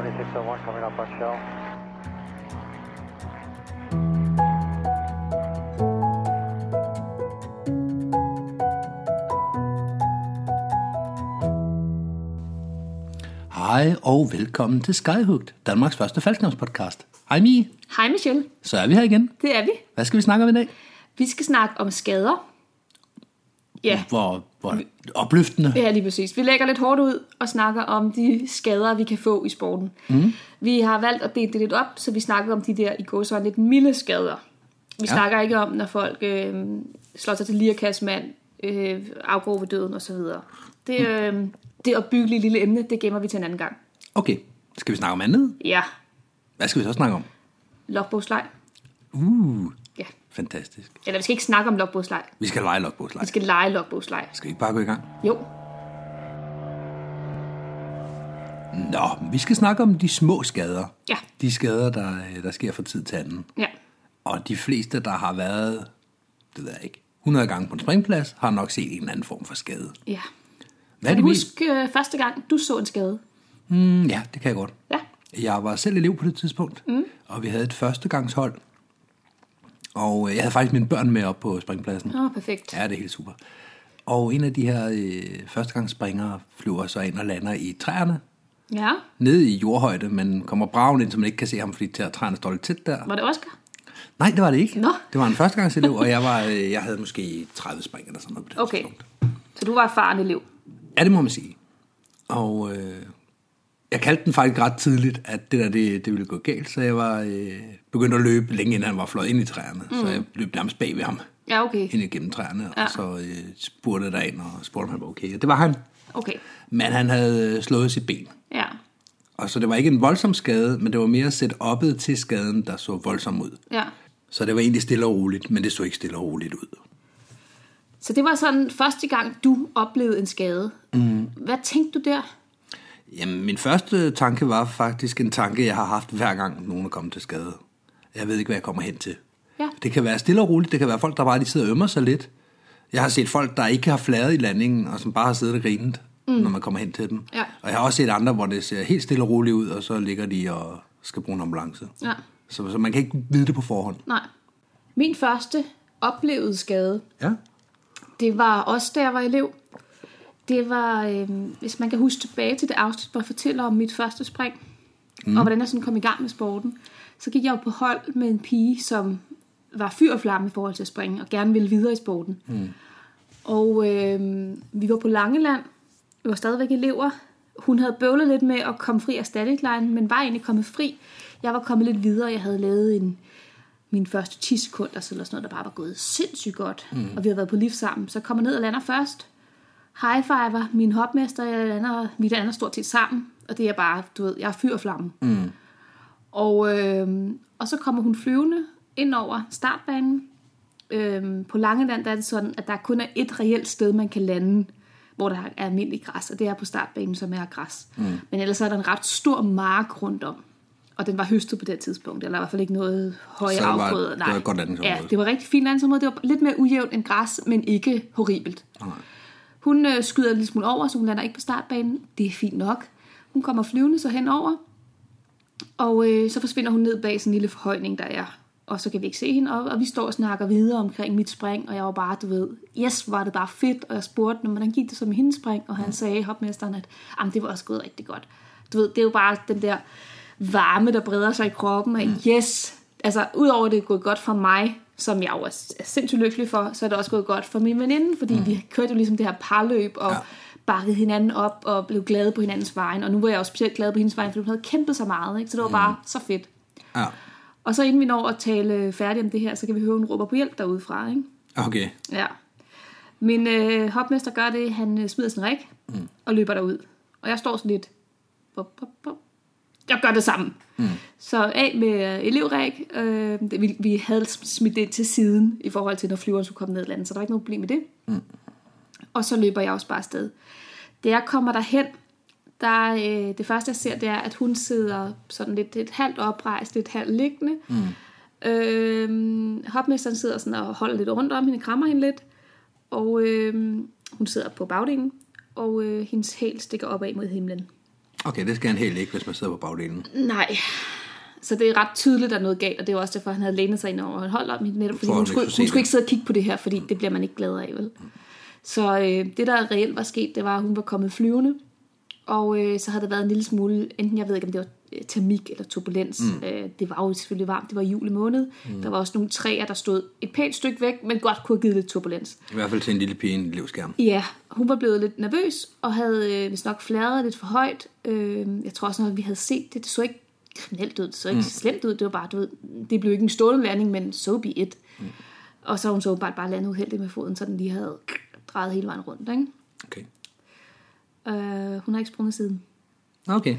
2601 coming up on shell. Hej og velkommen til Skyhugt, Danmarks første faldskærmspodcast. Hej Mie, Hej Michelle, så er vi her igen. det er vi. Hvad skal vi snakke om i dag? Vi skal snakke om skader. Ja, Hvor, hvor opløftende. det er lige præcis. Vi lægger lidt hårdt ud og snakker om de skader, vi kan få i sporten. Mm. Vi har valgt at dele det lidt op, så vi snakker om de der i går så lidt milde skader. Vi Ja. ja. snakker ikke om, når folk øh, slår sig til lirakassmand, øh, afgår ved døden osv. Det, øh, det opbyggelige lille emne, det gemmer vi til en anden gang. Okay, skal vi snakke om andet? Ja, Hvad skal vi så snakke om? logbogsleg. Uh, Ja. Fantastisk. Eller vi skal ikke snakke om logbogsleg. Vi skal lege logbogslej. Vi skal lege logbogsleg. Skal vi ikke bare gå i gang? Jo, Nå, vi skal snakke om de små skader. Ja. De skader, der, øh, der sker fra tid til anden. ja. Og de fleste, der har været, det ved jeg ikke, 100 gange på en springplads, har nok set en eller anden form for skade. ja. Hvad er Kan du huske øh, første gang, du så en skade? Mm, ja, det kan jeg godt. Ja. Jeg var selv elev på det tidspunkt, mm. og vi havde et førstegangshold. Og øh, jeg havde faktisk mine børn med op på springpladsen. Åh, oh, perfekt. Ja, det er helt super. Og en af de her øh, førstegangsspringere flyver så ind og lander i træerne, Ja. nede i jordhøjde, men kommer braven ind, så man ikke kan se ham, fordi træerne står lidt tæt der. Var det Oscar? Nej, det var det ikke. Nå. Det var en førstegangselev, og jeg, var, øh, jeg havde måske 30 spring eller sådan noget på det Okay. tidspunkt. Så du var erfaren elev? Ja, det må man sige. Og øh, jeg kaldte den faktisk ret tidligt, at det der, det, det ville gå galt, så jeg var øh, begyndt at løbe længe inden han var fløjet ind i træerne. Mm. Så jeg løb nærmest bag ved ham, Ja, okay. ind igennem træerne, ja. Og så øh, spurgte der ind og spurgte, om han var okay. Og det var han. Okay. Men han havde øh, slået sit ben. Ja. Og så det var ikke en voldsom skade, men det var mere set oppet til skaden, der så voldsom ud. Ja. Så det var egentlig stille og roligt, men det så ikke stille og roligt ud. Så det var sådan første gang, du oplevede en skade. Mm. Hvad tænkte du der? Jamen, min første tanke var faktisk en tanke, jeg har haft hver gang nogen er kommet til skade. Jeg ved ikke, hvad jeg kommer hen til. Ja. Det kan være stille og roligt. Det kan være folk, der bare lige sidder og ømmer sig lidt. Jeg har set folk, der ikke har fladet i landingen, og som bare har siddet og grinet, mm. når man kommer hen til dem. Ja. Og jeg har også set andre, hvor det ser helt stille og roligt ud, og så ligger de og skal bruge en ambulance. Ja. Så, så man kan ikke vide det på forhånd. Nej. Min første oplevede skade, Ja. det var også, da jeg var elev. Det var, øh, hvis man kan huske tilbage til det afsnit, hvor jeg fortæller om mit første spring, mm. og hvordan jeg sådan kom i gang med sporten, så gik jeg jo på hold med en pige, som var fyr og flamme i forhold til at springe, og gerne ville videre i sporten. Mm. Og øh, vi var på Langeland, vi var stadigvæk elever. Hun havde bøvlet lidt med at komme fri af static line, men var egentlig kommet fri. Jeg var kommet lidt videre, jeg havde lavet en, min første 10 sekunder, eller sådan noget, der bare var gået sindssygt godt. Mm. Og vi havde været på lift sammen. Så kommer ned og lander først. High fiver, min hopmester, jeg lander, vi lander stort set sammen. Og det er bare, du ved, jeg er fyr og flamme. Mm. Og, øh, og så kommer hun flyvende ind over startbanen. Øhm, på Langeland der er det sådan, at der kun er et reelt sted, man kan lande, hvor der er almindelig græs, og det er på startbanen, som er græs. Mm. Men ellers er der en ret stor mark rundt om, og den var høstet på det tidspunkt, eller i hvert fald ikke noget høje Så det var- afgrøder. det var et godt landingsområde. Ja, det var rigtig fint landingsområde. Det var lidt mere ujævnt end græs, men ikke horribelt. Nej. Hun øh, skyder en lille smule over, så hun lander ikke på startbanen. Det er fint nok. Hun kommer flyvende så henover, og øh, så forsvinder hun ned bag sådan en lille forhøjning, der er. Og så kan vi ikke se hende, og, og vi står og snakker videre omkring mit spring, og jeg var bare, du ved, yes, var det bare fedt, og jeg spurgte, "Nå, hvordan gik det så med hendes spring, og han sagde, hopmesteren, at "Jamen, det var også gået rigtig godt. Du ved, det er jo bare den der varme, der breder sig i kroppen, af yes, altså udover det er gået godt for mig, som jeg jo er sindssygt lykkelig for, så er det også gået godt for min veninde, fordi mm. vi kørte jo ligesom det her parløb, og Ja. bakkede hinanden op, og blev glade på hinandens vejen, og nu var jeg også specielt glad på hendes vejen, fordi hun havde kæmpet så meget, ikke? så det var bare så fedt. Ja. Og så inden vi når at tale færdigt om det her, så kan vi høre, hun råber på hjælp derudefra, ikke? Okay. Ja. Min øh, hopmester gør det, han øh, smider sin rig mm. og løber derud. Og jeg står sådan lidt... Bop, bop, bop. Jeg gør det samme. Mm. Så af med øh, elevræk. Øh, vi, vi havde smidt det til siden i forhold til, når flyveren skulle komme ned i landet, så der var ikke noget problem med det. Mm. Og så løber jeg også bare afsted. Da jeg kommer derhen, der, øh, det første jeg ser, det er, at hun sidder sådan lidt et halvt oprejst, lidt halvt liggende. Mm. Øh, hopmesteren sidder sådan og holder lidt rundt om hende, krammer hende lidt. Og øh, hun sidder på bagdelen, og øh, hendes hæl stikker opad mod himlen. Okay, det skal han helt ikke, hvis man sidder på bagdelen. Nej. Så det er ret tydeligt, at der er noget galt, og det er også derfor, han havde lænet sig ind over en hold om netop, fordi For hun skulle, hun skulle ikke sidde og kigge på det her, fordi det bliver man ikke glad af, vel? Så øh, det, der reelt var sket, det var, at hun var kommet flyvende, og øh, så havde der været en lille smule, enten jeg ved ikke, om det var øh, termik eller turbulens. Mm. Øh, det var jo selvfølgelig varmt, det var juli måned. Mm. Der var også nogle træer, der stod et pænt stykke væk, men godt kunne have givet lidt turbulens. I hvert fald til en lille pige i en livskærm. Ja, hun var blevet lidt nervøs, og havde øh, vist nok fladret lidt for højt. Øh, jeg tror også, når vi havde set det, det så ikke kriminelt ud, det så ikke mm. slemt ud. Det var bare, du ved, det blev ikke en stående landing, men so be it. Mm. Og så hun så bare, bare landet uheldigt med foden, så den lige havde drejet hele vejen rundt. Ikke? Okay. Øh, hun har ikke sprunget siden. Okay.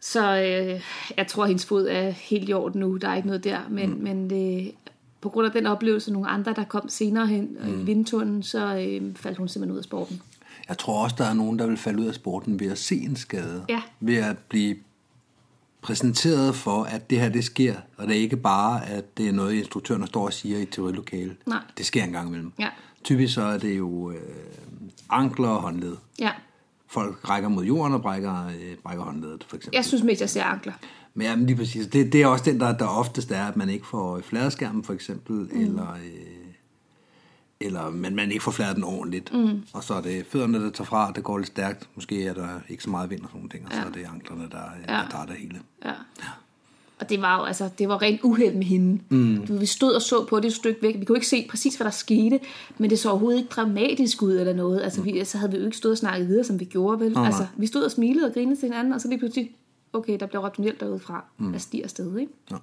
Så øh, jeg tror, at hendes fod er helt i orden nu. Der er ikke noget der. Men, mm. men det, på grund af den oplevelse, nogle andre, der kom senere hen mm. i vindtunnelen, så øh, faldt hun simpelthen ud af sporten. Jeg tror også, der er nogen, der vil falde ud af sporten ved at se en skade. Ja. Ved at blive præsenteret for, at det her det sker, og det er ikke bare, at det er noget, instruktøren står og siger i teorilokale. Nej. Det sker en gang imellem. Ja. Typisk så er det jo øh, ankler og håndled. Ja. Folk rækker mod jorden og brækker, øh, brækker håndledet, for eksempel. Jeg synes mest, jeg ser ankler. Men jamen, lige præcis. Det, det er også den, der, der oftest er, at man ikke får fladskærmen, for eksempel, mm. eller, øh, eller men man ikke får fladet den ordentligt. Mm. Og så er det fødderne, der tager fra, det går lidt stærkt. Måske er der ikke så meget vind og sådan nogle ting, og ja. så er det anklerne, der, ja. der tager det hele. Ja. Og det var jo altså, det var rent uheld med hende. Mm. Vi stod og så på det et stykke væk. Vi kunne ikke se præcis, hvad der skete, men det så overhovedet ikke dramatisk ud eller noget. Altså, vi, så havde vi jo ikke stået og snakket videre, som vi gjorde, vel? nej. altså, vi stod og smilede og grinede til hinanden, og så lige pludselig, okay, der blev råbt hjælp derude fra. Mm. Jeg stiger afsted, ikke? Ja.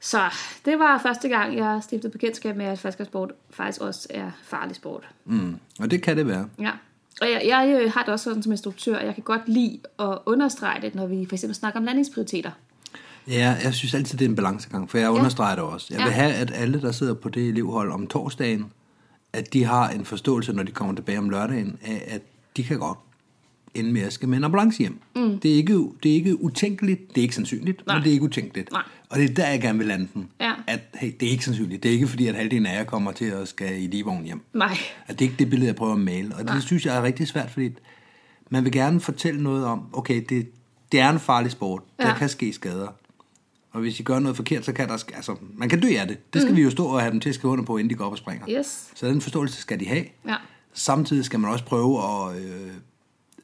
Så det var første gang, jeg stiftede bekendtskab med, at faldskærmssport faktisk også er farlig sport. Mm. Og det kan det være. Ja. Og jeg, jeg øh, har det også sådan som instruktør, at jeg kan godt lide at understrege det, når vi for eksempel snakker om landingsprioriteter. Ja, jeg synes altid, det er en balancegang, for jeg understreger det også. Jeg vil Ja. have, at alle, der sidder på det elevhold om torsdagen, at de har en forståelse, når de kommer tilbage om lørdagen, af at de kan godt ende med at skal med en ambulance hjem. Mm. Det, er ikke, det er ikke utænkeligt, det er ikke sandsynligt, Nej. men det er ikke utænkeligt. Nej. Og det er der, jeg gerne vil lande den. Ja. At hey, det er ikke sandsynligt. Det er ikke fordi, at halvdelen af jer kommer til at skal i livvogn hjem. Nej. At det er ikke det billede, jeg prøver at male. Og det synes jeg er rigtig svært, fordi man vil gerne fortælle noget om, okay, det, det er en farlig sport. Ja. Der kan ske skader. Og hvis I gør noget forkert, så kan der altså, man kan dø af det. Det skal mm. vi jo stå og have dem til at skrive under på, inden de går op og springer. Yes. Så den forståelse skal de have. Ja. Samtidig skal man også prøve at... Øh,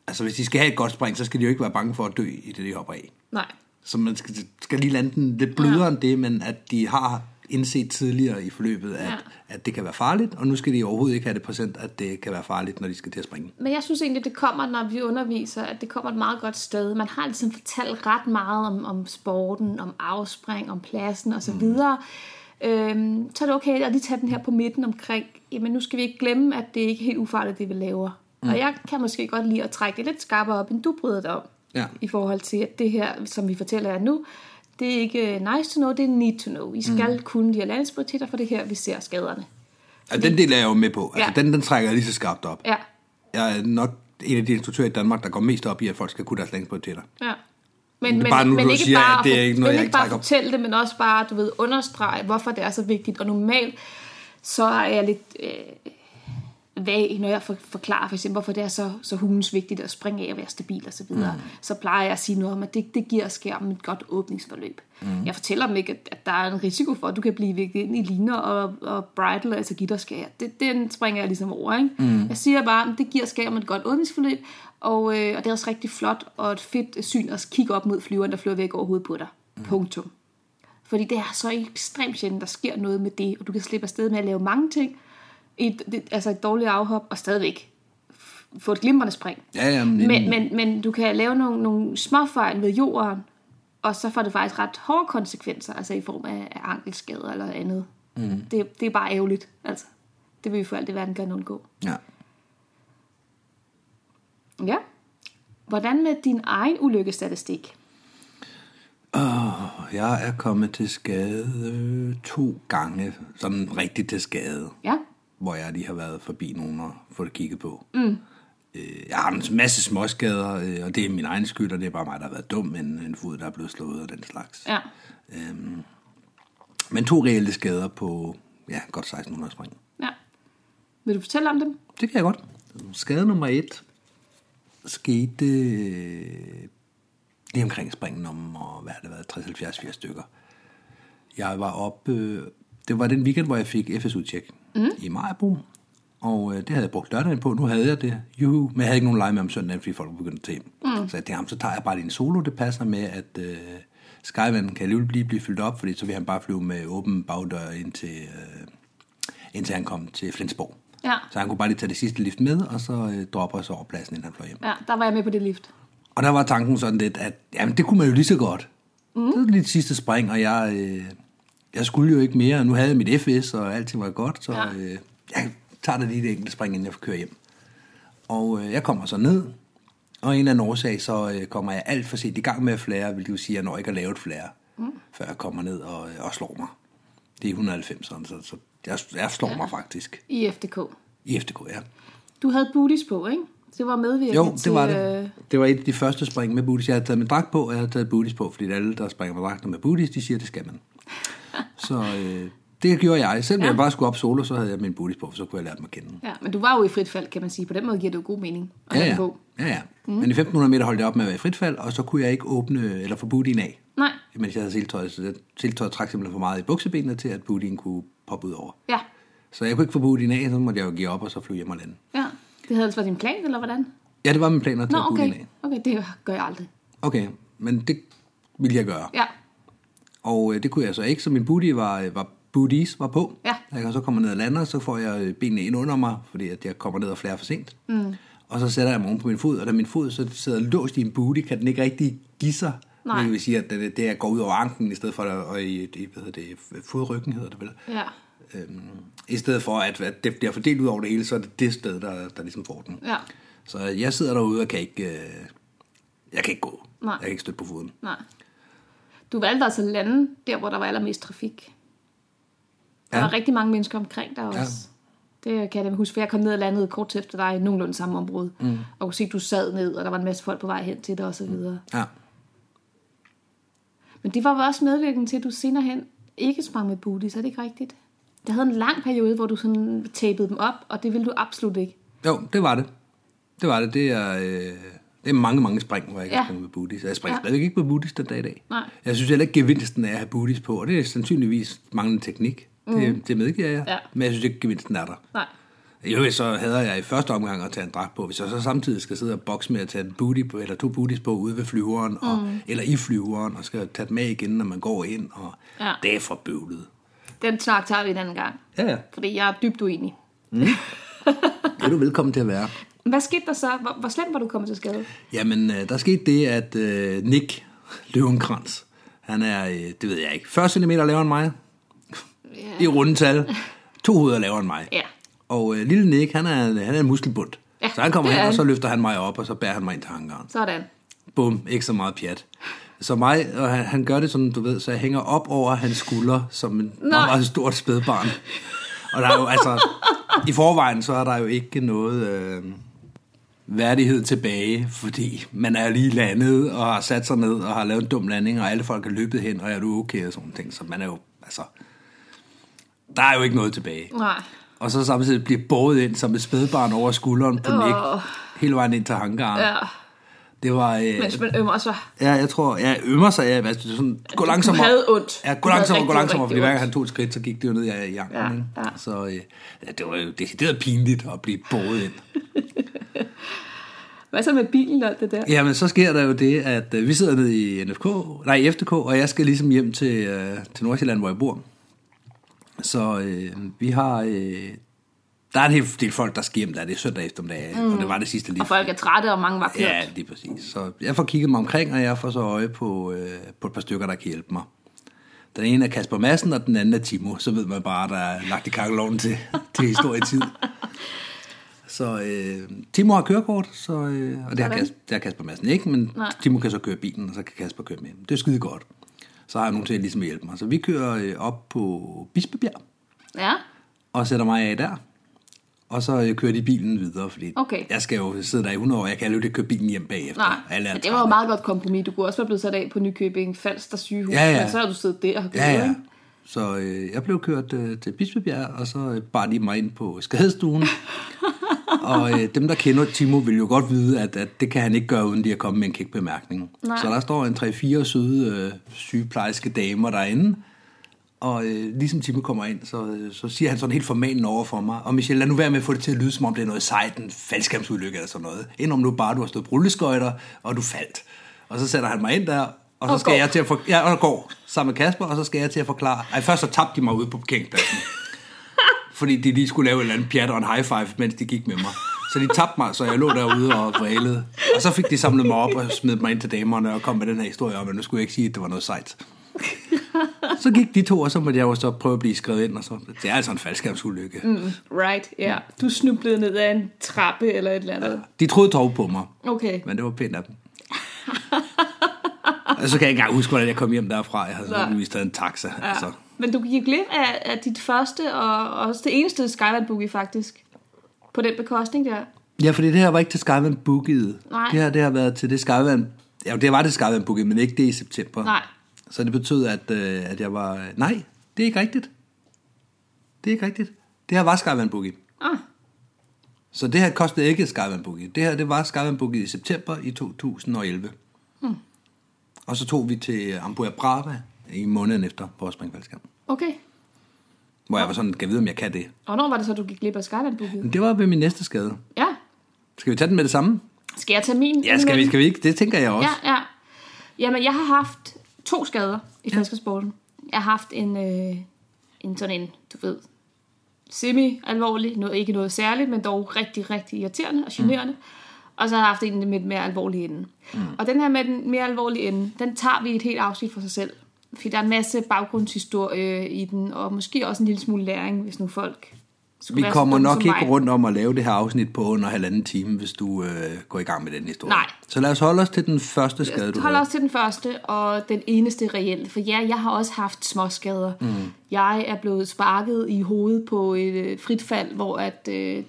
altså, hvis de skal have et godt spring, så skal de jo ikke være bange for at dø i det, de hopper af. Nej. Så man skal, skal lige lande den lidt blødere ja. end det, men at de har indset tidligere i forløbet, at, Ja. at det kan være farligt, og nu skal de overhovedet ikke have det præsent, at det kan være farligt, når de skal til at springe. Men jeg synes egentlig, det kommer, når vi underviser, at det kommer et meget godt sted. Man har ligesom fortalt ret meget om, om sporten, om afspring, om pladsen osv. Mm. Øhm, så er det okay at lige tage den her på midten omkring, jamen nu skal vi ikke glemme, at det ikke er helt ufarligt, det vi laver. Mm. Og jeg kan måske godt lide at trække det lidt skarpere op, end du bryder dig om. Ja. I forhold til, at det her, som vi fortæller jer nu, det er ikke øh, nice to know, det er need to know. I skal mm. kunne de her landingsprioriteter, for det er her, vi ser skaderne. Altså, den del er jeg jo med på. Altså, Ja. den, den trækker jeg lige så skarpt op. Ja, Jeg er nok en af de instruktører i Danmark, der går mest op i, at folk skal kunne deres længsprioriteter. Ja. Men, men, bare nu, men ikke siger, bare, at det er ikke noget, men jeg ikke bare fortælle det, men også bare, du ved, understrege, hvorfor det er så vigtigt. Og normalt, så er jeg lidt øh, vag, når jeg for, forklarer for eksempel, hvorfor det er så, så hulens vigtigt at springe af og være stabil og så videre. Mm. Så plejer jeg at sige noget om, at det, det giver skærmen et godt åbningsforløb. Mm. Jeg fortæller dem ikke, at, at der er en risiko for, at du kan blive viklet ind i liner og, og bridle, altså gitterskær. Det, den springer jeg ligesom over. Ikke? Mm. Jeg siger bare, at det giver skærmen et godt åbningsforløb, og, øh, og det er også rigtig flot og et fedt syn at kigge op mod flyveren, der flyver væk over hovedet på dig. Mm. Punktum. Fordi det er så ekstremt sjældent, der sker noget med det, og du kan slippe afsted med at lave mange ting, i et, altså et dårligt afhop, og stadigvæk få et glimrende spring. Ja, ja, men, Men, men, men du kan lave nogle, nogle småfejl ved jorden, og så får det faktisk ret hårde konsekvenser, altså i form af, af ankelskader eller andet. Mm. Det, det er bare ærgerligt, altså. Det vil vi for alt i verden gerne undgå. Ja. Ja. Hvordan med din egen ulykkestatistik? Jeg er kommet til skade to gange, sådan rigtig til skade, Ja. Hvor jeg lige har været forbi nogen og få det kigget på. Mm. Jeg har en masse småskader, øh, og det er min egen skyld, og det er bare mig, der har været dum, en, en fod, der er blevet slået og den slags. Ja. Øhm, men to reelle skader på, ja, godt 1600 spring. ja. Vil du fortælle om dem? Det kan jeg godt. Skade nummer et, skete øh, lige omkring springen om, og hvad har det været, 60, 70, 80 stykker. Jeg var oppe, øh, det var den weekend, hvor jeg fik FSU-tjek mm. i Majbro, og øh, det havde jeg brugt lørdagen på. Nu havde jeg det, juhu, men jeg havde ikke nogen lege med om søndagen, fordi folk var begyndt at tage. Mm. Så jeg tænkte, så tager jeg bare lige en solo, det passer med, at øh, Skyvand kan alligevel blive, blive fyldt op, fordi så vil han bare flyve med åben bagdør indtil, øh, indtil han kom til Flensborg. Ja. Så han kunne bare lige tage det sidste lift med, og så øh, droppe os over pladsen, inden han fløj hjem. ja, der var jeg med på det lift. Og der var tanken sådan lidt, at jamen, det kunne man jo lige så godt. Mm. Det var lige det sidste spring, og jeg, øh, jeg skulle jo ikke mere. Nu havde jeg mit FS, og alting var godt, så Ja. øh, jeg tager da lige det enkelte spring, inden jeg kører hjem. Og øh, jeg kommer så ned, og en eller anden årsag, så øh, kommer jeg alt for sent i gang med at flære, vil sige, at jeg når ikke at lave et flære, mm. før jeg kommer ned og, øh, og slår mig. Det er 190, så, så jeg, jeg slår ja. mig faktisk. I FDK. I FDK, ja. Du havde booties på, ikke? Det var medvirkende Jo, det til, var øh, det. Det var et af de første spring med booties. Jeg havde taget min dragt på, og jeg havde taget booties på, fordi alle, der springer med dragter med booties, de siger, det skal man. Så øh, det gjorde jeg. Selvom ja. jeg bare skulle op solo, så havde jeg min booties på, for så kunne jeg lære dem at kende. Ja, men du var jo i frit fald, kan man sige. På den måde giver det jo god mening at Ja, ja. på. ja, ja. Mm. Men i 1500 meter holdt jeg op med at være i frit fald, og så kunne jeg ikke åbne eller få bootien af, Nej, mens jeg havde siltøj. Så siltøjet trak simpelthen for meget i buksebenene til, at bootien kunne poppe ud over. ja. Så jeg kunne ikke få bootien af, så måtte jeg jo give op, og så flyve hjem og lande. Ja, det havde altså været din plan, eller hvordan? Ja, det var min plan at Nå, tage bootien okay. af. Okay, det gør jeg aldrig. Okay, men det ville jeg gøre. Ja, Og øh, det kunne jeg så ikke, så min booty var, øh, var booties var på. Ja. Jeg så komme ned og lander, så får jeg øh, benene ind under mig, fordi at jeg kommer ned og flærer for sent. Mm. Og så sætter jeg mig oven på min fod, og da min fod så sidder låst i en booty, kan den ikke rigtig give sig. Nej. Det vil sige, at det, det er går ud over anklen, i stedet for at, og i, i hvad hedder det, fodryggen hedder det vel. ja. Øhm, I stedet for, at, at det bliver fordelt ud over det hele, så er det det sted, der, der ligesom får den. Ja, Så jeg sidder derude og kan ikke, øh, jeg kan ikke gå. Nej. Jeg kan ikke støtte på foden. nej. Du valgte altså at lande der, hvor der var allermest trafik. Der Ja. var rigtig mange mennesker omkring dig også. Det kan jeg da huske, for jeg kom ned og landede kort tid efter dig i nogenlunde samme område. Mm. Og kunne se, at du sad ned, og der var en masse folk på vej hen til dig osv. Mm. Ja. Men det var også medvirkende til, at du senere hen ikke sprang med booties, er det ikke rigtigt? Der havde en lang periode, hvor du sådan tapede dem op, og det ville du absolut ikke. Jo, det var det. Det var det. Det er, øh, det er mange, mange spring, hvor jeg ikke Ja. har med booties. Jeg springer Ja. stadigvæk ikke med booties den dag i dag. Nej. Jeg synes heller ikke, gevinsten er at have booties på, og det er sandsynligvis manglende teknik. Det, det medgiver jeg. Mhm. Ja. Men jeg synes ikke, gevinsten er der. Nej. Jo, så havde jeg i første omgang at tage en dragt på. Hvis jeg så samtidig skal sidde og bokse med at tage en booty på, eller to booties på ude ved flyveren, og, Mhm. eller i flyveren, og skal tage dem af igen, når man går ind, og Ja. det er for bøvlet. Den snak tager vi en anden gang. Ja, ja. Fordi jeg er dybt uenig. Det er du velkommen til at være. Hvad skete der så? Hvor, hvor slemt var du kommet til skade? Jamen, øh, der skete det, at øh, Nick Løvenkrantz, han er, øh, det ved jeg ikke, 40 cm lavere end mig, Ja. i rundetal, to hoveder lavere end mig. Ja. Og øh, lille Nick, han er, han er en muskelbund. Ja, så han kommer er hen, og han. så løfter han mig op, og så bærer han mig ind til hangaren. Sådan. Bum, ikke så meget pjat. Så mig, og han, han gør det sådan, du ved, så jeg hænger op over hans skulder, som en meget, meget stort spædbarn. Og der er jo altså, i forvejen, så er der jo ikke noget øh, værdighed tilbage, fordi man er lige landet, og har sat sig ned, og har lavet en dum landing, og alle folk er løbet hen, og er du okay, og sådan ting. Så man er jo, altså, der er jo ikke noget tilbage. Nej. Og så samtidig bliver båret ind som et spædbarn over skulderen på Nick, Åh. hele vejen ind til hangaren. Ja. Det var... Øh, Mens man ømmer sig. Ja, jeg tror, jeg ømmer sig, ja, altså, det sådan, gå langsommere. Du havde ondt. Ja, Du gå langsommere, gå langsommere, fordi hver gang han tog et skridt, så gik det jo ned i, anklen. Ja, ja. Så øh, det var jo decideret pinligt at blive båret ind. Hvad så med bilen og det der? Jamen, så sker der jo det, at øh, vi sidder nede i NFK, nej, i FDK, og jeg skal ligesom hjem til, øh, til Nordsjælland, hvor jeg bor. Så øh, vi har... Øh, der er en hel del folk, der skal hjem der. Det er søndag eftermiddag, mm. og det var det sidste lige Og folk er trætte, og mange var kørt. Ja, lige præcis. Så jeg får kigget mig omkring, og jeg får så øje på, øh, på et par stykker, der kan hjælpe mig. Den ene er Kasper Madsen, og den anden er Timo. Så ved man bare, der er lagt i kakkeloven til, til historietid. Så øh, Timo har kørekort, så, øh, og det har, Sådan. Kas, det har Kasper Madsen ikke, men Nej. Timo kan så køre bilen, og så kan Kasper køre med. Det er skide godt. Så har jeg nogen til at ligesom hjælpe mig. Så vi kører øh, op på Bispebjerg, Ja. og sætter mig af der. Og så øh, kører de bilen videre, fordi Okay. jeg skal jo sidde der i 100 år. Jeg kan jo ikke køre bilen hjem bagefter. Nej, Alle men det var jo meget godt kompromis. Du kunne også være blevet sat af på Nykøbing Falster sygehus, Ja, ja. men så har du siddet der og Ja, gået, ja. ikke? Så øh, jeg blev kørt øh, til Bispebjerg, og så øh, bar de mig ind på skadestuen. Og øh, dem, der kender Timo, vil jo godt vide, at, at det kan han ikke gøre, uden de at komme med en kæk bemærkning. Nej. Så der står en 3-4 søde øh, sygeplejerske damer derinde, og øh, ligesom Timo kommer ind, så, øh, så siger han sådan helt formanende over for mig, og Michelle, lad nu være med at få det til at lyde, som om det er noget sejt, en faldskærmsulykke eller sådan noget. Indom nu bare, du har stået på rulleskøjter, og du faldt. Og så sætter han mig ind der, og så Og skal går. jeg til at for, ja, og går sammen med Kasper, og så skal jeg til at forklare. Ej, først så tabte de mig ude på parkeringspladsen. Fordi de lige skulle lave et eller andet pjat og en high five, mens de gik med mig. Så de tabte mig, så jeg lå derude og vrælede. Og så fik de samlet mig op og smidt mig ind til damerne og kom med den her historie om, at nu skulle jeg ikke sige, at det var noget sejt. Så gik de to, og så måtte jeg jo så prøve at blive skrevet ind, og så, det er altså en faldskærmsulykke. Mm. Right, ja. Yeah. Du snublede ned ad en trappe eller et eller andet. De troede dog på mig, Okay. men det var pænt af dem. og så kan jeg ikke engang huske, hvordan jeg kom hjem derfra. Jeg havde lige taget en taxa. Ja. Altså. Men du gik glip af, af dit første og også det eneste Skyland Boogie faktisk. På den bekostning der. Ja, fordi det her var ikke til Skyvand Boogiet. Nej. Det her det har været til det Skyvand... Ja, det var det Skyvand Boogiet, men ikke det i september. Nej. Så det betød, at, øh, at jeg var... Nej, det er ikke rigtigt. Det er ikke rigtigt. Det her var Skyvand Boogie. Ah, Så det her kostede ikke Skyvand Boogie. Det her, det var Skyvand Boogie i september i 2011. Hmm. Og så tog vi til Ambuja Brava i måneden efter på Springfaldskam. okay. Hvor jeg var sådan, kan vide, om jeg kan det. Og hvornår var det så, du gik glip af Skyland Boogie? Men det var ved min næste skade. Ja. Skal vi tage den med det samme? Skal jeg tage min? Ja, skal vi, skal vi ikke? Det tænker jeg også. Ja, ja. Jamen, jeg har haft to skader i flaskesporten. Jeg har haft en, øh, en sådan en, du ved, semi-alvorlig, noget, ikke noget særligt, men dog rigtig, rigtig irriterende og generende. Mm. Og så har jeg haft en med den mere alvorlige ende. Mm. Og den her med den mere alvorlige ende, den tager vi et helt afsnit for sig selv. Fordi der er en masse baggrundshistorie i den, og måske også en lille smule læring, hvis nu folk Vi kommer nok ikke mig. rundt om at lave det her afsnit på under halvanden time, hvis du øh, går i gang med den historie. Nej. Så lad os holde os til den første skade, du Hold også til den første, og den eneste reelle. For ja, jeg har også haft småskader. Mm. Jeg er blevet sparket i hovedet på et øh, frit fald, hvor at, øh,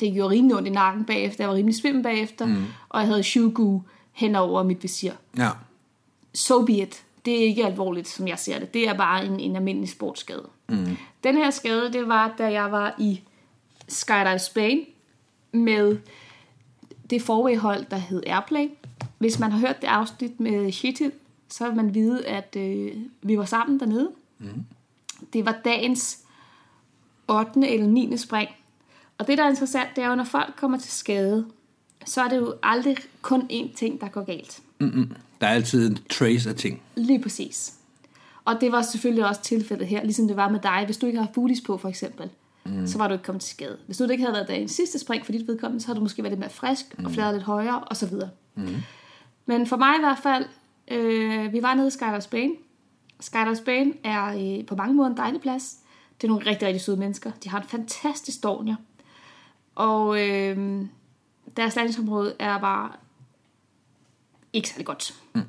det gjorde rimelig ondt i nakken bagefter. Jeg var rimelig svimmel bagefter, mm. og jeg havde shugu hen over mit visir. Ja. So be it. Det er ikke alvorligt, som jeg ser det. Det er bare en, en almindelig sportsskade. Mm. Den her skade, det var, da jeg var i Skydive Spain med det forway-hold, der hed Airplay. Hvis man har hørt det afsnit med Shetil, så vil man vide, at øh, vi var sammen dernede. Mm. Det var dagens 8. eller 9. spring. Og det, der er interessant, det er jo, når folk kommer til skade, så er det jo aldrig kun én ting, der går galt. Mm-mm. Der er altid en trace af ting. Lige præcis. Og det var selvfølgelig også tilfældet her, ligesom det var med dig. Hvis du ikke har foodies på, for eksempel, mm. så var du ikke kommet til skade. Hvis det ikke havde været dagens sidste spring for dit vedkommende, så havde du måske været lidt mere frisk mm. og fladet lidt højere, og så videre. Mm. Men for mig i hvert fald, øh, vi var nede i Skydive Spain. Skydive Spain er øh, på mange måder en dejlig plads. Det er nogle rigtig, rigtig søde mennesker. De har en fantastisk stornier. Og øh, deres landingsområde er bare ikke særlig godt. Mm.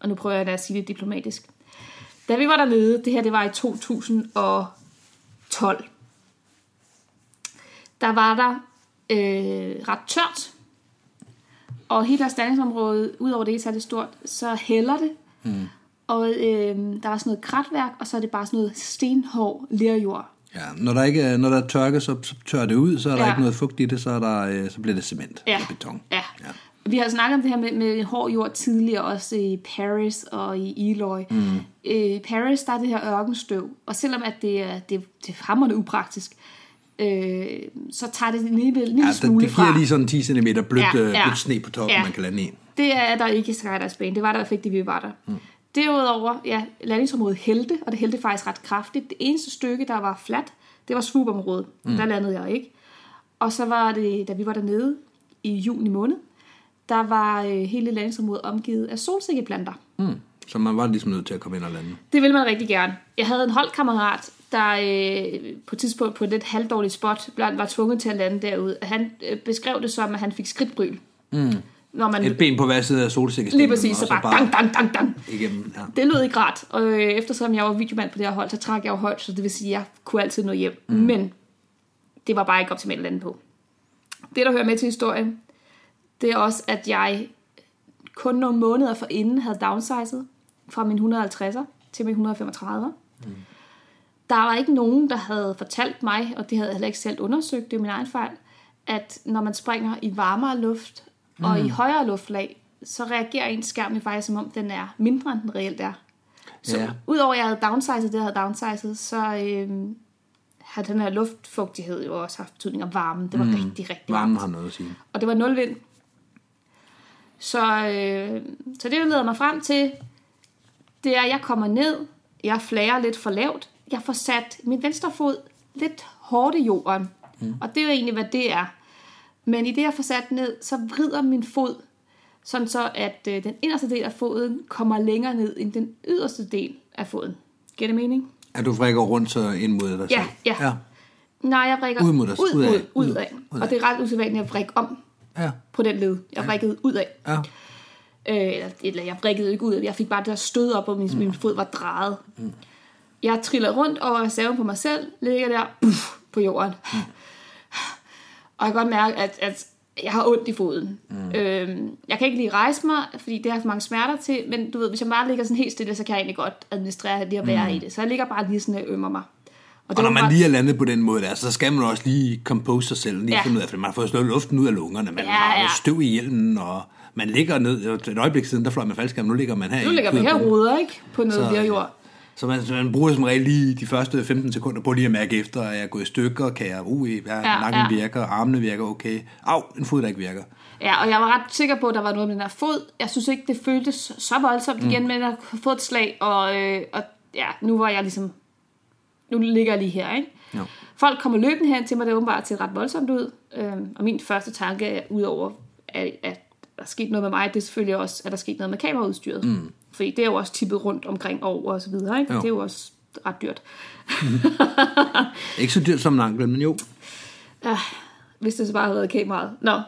Og nu prøver jeg da at sige det diplomatisk. Da vi var dernede, det her det var i 2012, der var der øh, ret tørt. Og hele deres udover det ikke særlig stort, så hælder det. Mm. Og øh, der var sådan noget kratværk, og så er det bare sådan noget stenhård lerjord. Ja, når der ikke når der er tørke, så, så tørrer det ud, så er der Ja. ikke noget fugt i det, så, er der, øh, så bliver det cement Ja. eller beton. Ja. Ja. Vi har snakket om det her med, med hård jord tidligere, også i Paris og i Eloy. Mm. I Paris, der er det her ørkenstøv, og selvom at det er, det, det er hammerende upraktisk, øh, så tager det en lille Ja, smule det, det giver fra. lige sådan 10 cm blødt, Ja, ja, ja. blødt sne på toppen, Ja. man kan lande i. Det er der ikke i Skydive Spain. Det var der fald ikke, da vi var der. Mm. Derudover, ja, landingsområdet hældte, og det hældte faktisk ret kraftigt. Det eneste stykke, der var fladt, det var swoopområdet. Mm. Der landede jeg ikke. Og så var det, da vi var dernede i juni måned, der var øh, hele landingsområdet omgivet af solsikkeplanter. Mm. Så man var ligesom nødt til at komme ind og lande. Det ville man rigtig gerne. Jeg havde en holdkammerat, der øh, på et tidspunkt på et lidt halvdårligt spot blandt var tvunget til at lande derude. Han øh, beskrev det som, at han fik skridtbryl. Mm. Når man Et ben på hver side af solsikkestemmen. lige præcis, så bare, dang, dang, dang, dang. Igennem, ja. Det lød ikke rart, og øh, eftersom jeg var videomand på det her hold, så trak jeg jo højt, så det vil sige, at jeg kunne altid nå hjem. Mm. Men det var bare ikke optimalt at lande på. Det, der hører med til historien, det er også, at jeg kun nogle måneder forinden havde downsizet fra min 150'er til min 135'er. Mm. Der var ikke nogen, der havde fortalt mig, og det havde jeg heller ikke selv undersøgt, det er min egen fejl, at når man springer i varmere luft og i højere luftlag, så reagerer ens skærm jo faktisk, som om den er mindre, end den reelt er. Så Ja. udover at jeg havde downsized det, jeg havde downsized, så øhm, har den her luftfugtighed jo også haft betydning om varmen. Det var mm. rigtig, rigtig Varmen har noget at sige. Og det var nul vind. Så, øh, så det, der leder mig frem til, det er, at jeg kommer ned, jeg flager lidt for lavt, jeg får sat min venstre fod lidt hårdt i jorden. Mm. Og det er jo egentlig, hvad det er. Men i det, jeg får sat ned, så vrider min fod, sådan så, at øh, den inderste del af foden kommer længere ned end den yderste del af foden. Giver det mening? At du vrikker rundt så ind mod dig Ja, selv? ja. ja. Nej, jeg vrikker Ud mod dig- ud, ud af. ud, ud, Ud- af. ud Og det er ret usædvanligt at vrikke om Ja. På den led. Jeg vrikkede ud af. ja. Øh, eller, eller jeg vrikkede ikke ud af. Jeg fik bare det der stød op, og min, mm. min fod var drejet. Mm. Jeg triller rundt over reserven på mig selv, ligger der puff, på jorden. Mm. Og jeg kan godt mærke, at, at jeg har ondt i foden. Mm. Øhm, jeg kan ikke lige rejse mig, fordi det har for mange smerter til, men du ved, hvis jeg bare ligger sådan helt stille, så kan jeg egentlig godt administrere lige at være mm. i det. Så jeg ligger bare lige sådan og ømmer mig. Og det når man bare- lige er landet på den måde der, så skal man også lige compose sig selv, lige Ja. finde ud af, for man har fået slået luften ud af lungerne, man Ja, har ja. støv i hjelmen, og man ligger ned, et øjeblik siden, der fløj man faldskærm, nu ligger man her Nu ligger vi her og ruder, ikke? På noget Så, lerjord. Så man, man bruger som regel lige de første 15 sekunder på lige at mærke efter, er jeg gået i stykker, kan jeg, uh, ja, Ja, nakken ja. virker, armene virker okay, au, en fod, der ikke virker. Ja, og jeg var ret sikker på, at der var noget med den her fod. Jeg synes ikke, det føltes så voldsomt igen, mm. men jeg har fået et slag, og, øh, og ja, nu var jeg ligesom... Nu ligger jeg lige her, ikke? Jo. Folk kommer løbende hen til mig, det er åbenbart til ret voldsomt ud. Øhm, og min første tanke er, udover at, at der er sket noget med mig, det er selvfølgelig også, at der er sket noget med kameraudstyret. Mm. Fordi det er jo også tippet rundt omkring over og så videre, ikke? Jo. Det er jo også ret dyrt. Ikke så dyrt som en ankel, men jo. Ja, hvis det så bare havde været kameraet. Nå.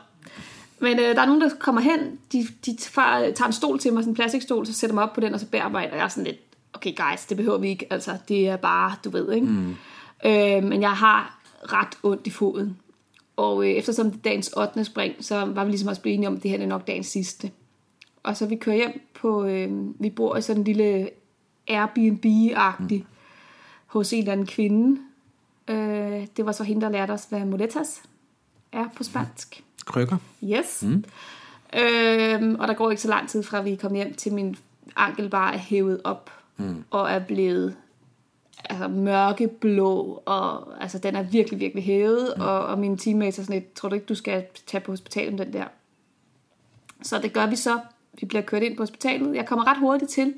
Men øh, der er nogen, der kommer hen, de, de tager, tager en stol til mig, sådan en plastikstol, så sætter mig op på den, og så bearbejder jeg sådan lidt, okay guys, det behøver vi ikke, altså det er bare, du ved, ikke? Mm. Øh, men jeg har ret ondt i foden. Og øh, eftersom det er dagens 8. spring, så var vi ligesom også blevet enige om, at det her er nok dagens sidste. Og så vi kører hjem på, øh, vi bor i sådan en lille Airbnb-agtig, mm. hos en eller anden kvinde. Øh, det var så hende, der lærte os, hvad muletas er på spansk. Krykker. Yes. Mm. Øhm, og der går ikke så lang tid fra, vi kom hjem til min ankel bare er hævet op mm. og er blevet altså, mørkeblå, og altså, den er virkelig, virkelig hævet, mm. og, og mine teammates er sådan lidt, tror du ikke, du skal tage på hospitalet med den der? Så det gør vi så. Vi bliver kørt ind på hospitalet. Jeg kommer ret hurtigt til,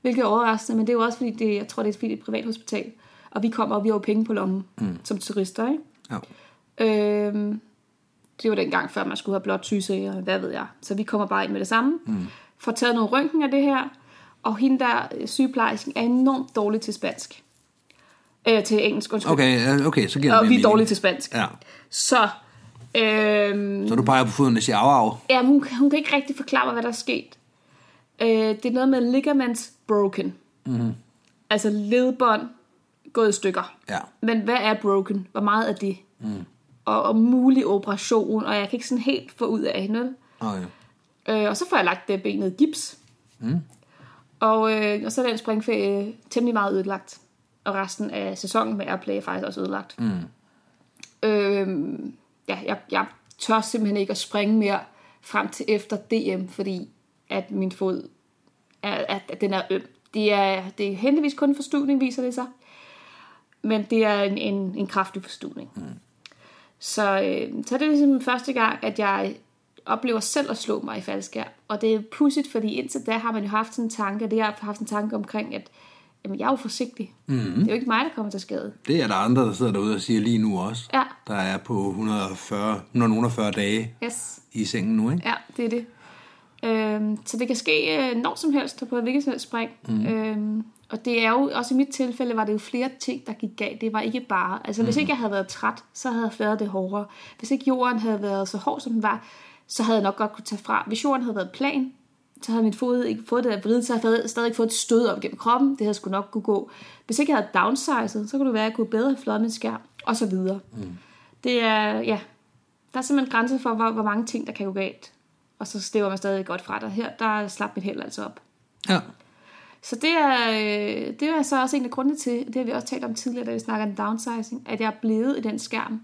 hvilket er overraskende, men det er jo også fordi, det, jeg tror, det er fordi, det er et privat hospital. Og vi kommer, og vi har jo penge på lommen, mm. som turister, ikke? Ja. Øhm, det var dengang, før man skulle have blot og hvad ved jeg. Så vi kommer bare ind med det samme. Mm. Får taget noget røntgen af det her. Og hende der, øh, sygeplejersken, er enormt dårlig til spansk. Øh, til engelsk, undskyld. Okay, okay, så giver det Og vi er mening. dårlige til spansk. Ja. Så, øhm, Så du peger på foden og siger af, af. ja, hun, hun kan ikke rigtig forklare mig, hvad der er sket. Øh, det er noget med ligaments broken. Mm. Altså ledbånd gået i stykker. Ja. Men hvad er broken? Hvor meget er det? Mm. Og, og mulig operation, og jeg kan ikke sådan helt få ud af hende. Okay. Øh, og så får jeg lagt det benet gips. Mm. Og, øh, og så er den springferie temmelig meget ødelagt. Og resten af sæsonen med Airplay er faktisk også ødelagt. Mm. Øh, ja, jeg, jeg tør simpelthen ikke at springe mere frem til efter DM, fordi at min fod er, at, at den er øm. Det er, det er heldigvis kun forstuvning, viser det sig. Men det er en, en, en kraftig forstuvning. Mm. Så, øh, så er det ligesom første gang, at jeg oplever selv at slå mig i faldskærm. Og det er pudsigt, fordi indtil da har man jo haft sådan en tanke, det jeg har haft en tanke omkring, at jamen, jeg er jo forsigtig. Mm-hmm. Det er jo ikke mig, der kommer til skade. Det er der andre, der sidder derude og siger lige nu også. Ja. Der er på 140, 140 dage Yes. i sengen nu, ikke? Ja, det er det. Øhm, så det kan ske øh, når som helst på et hvilket som helst spring. Mm. Øhm, og det er jo, også i mit tilfælde, var det jo flere ting, der gik galt. Det var ikke bare, altså hvis ikke jeg havde været træt, så havde jeg været det hårdere. Hvis ikke jorden havde været så hård, som den var, så havde jeg nok godt kunne tage fra. Hvis jorden havde været plan, så havde min fod ikke fået det der vride, så havde jeg stadig fået et stød op gennem kroppen. Det havde sgu nok kunne gå. Hvis ikke jeg havde downsized, så kunne det være, at jeg kunne bedre have fløjet min skærm, og så videre. Mm. Det er, ja, der er simpelthen grænser for, hvor, hvor mange ting, der kan gå galt. Og så stæver man stadig godt fra dig. Her, der slap mit held altså op. Ja. Så det er, øh, det er så også en af grundene til, det har vi også talt om tidligere, da vi snakker om downsizing, at jeg er blevet i den skærm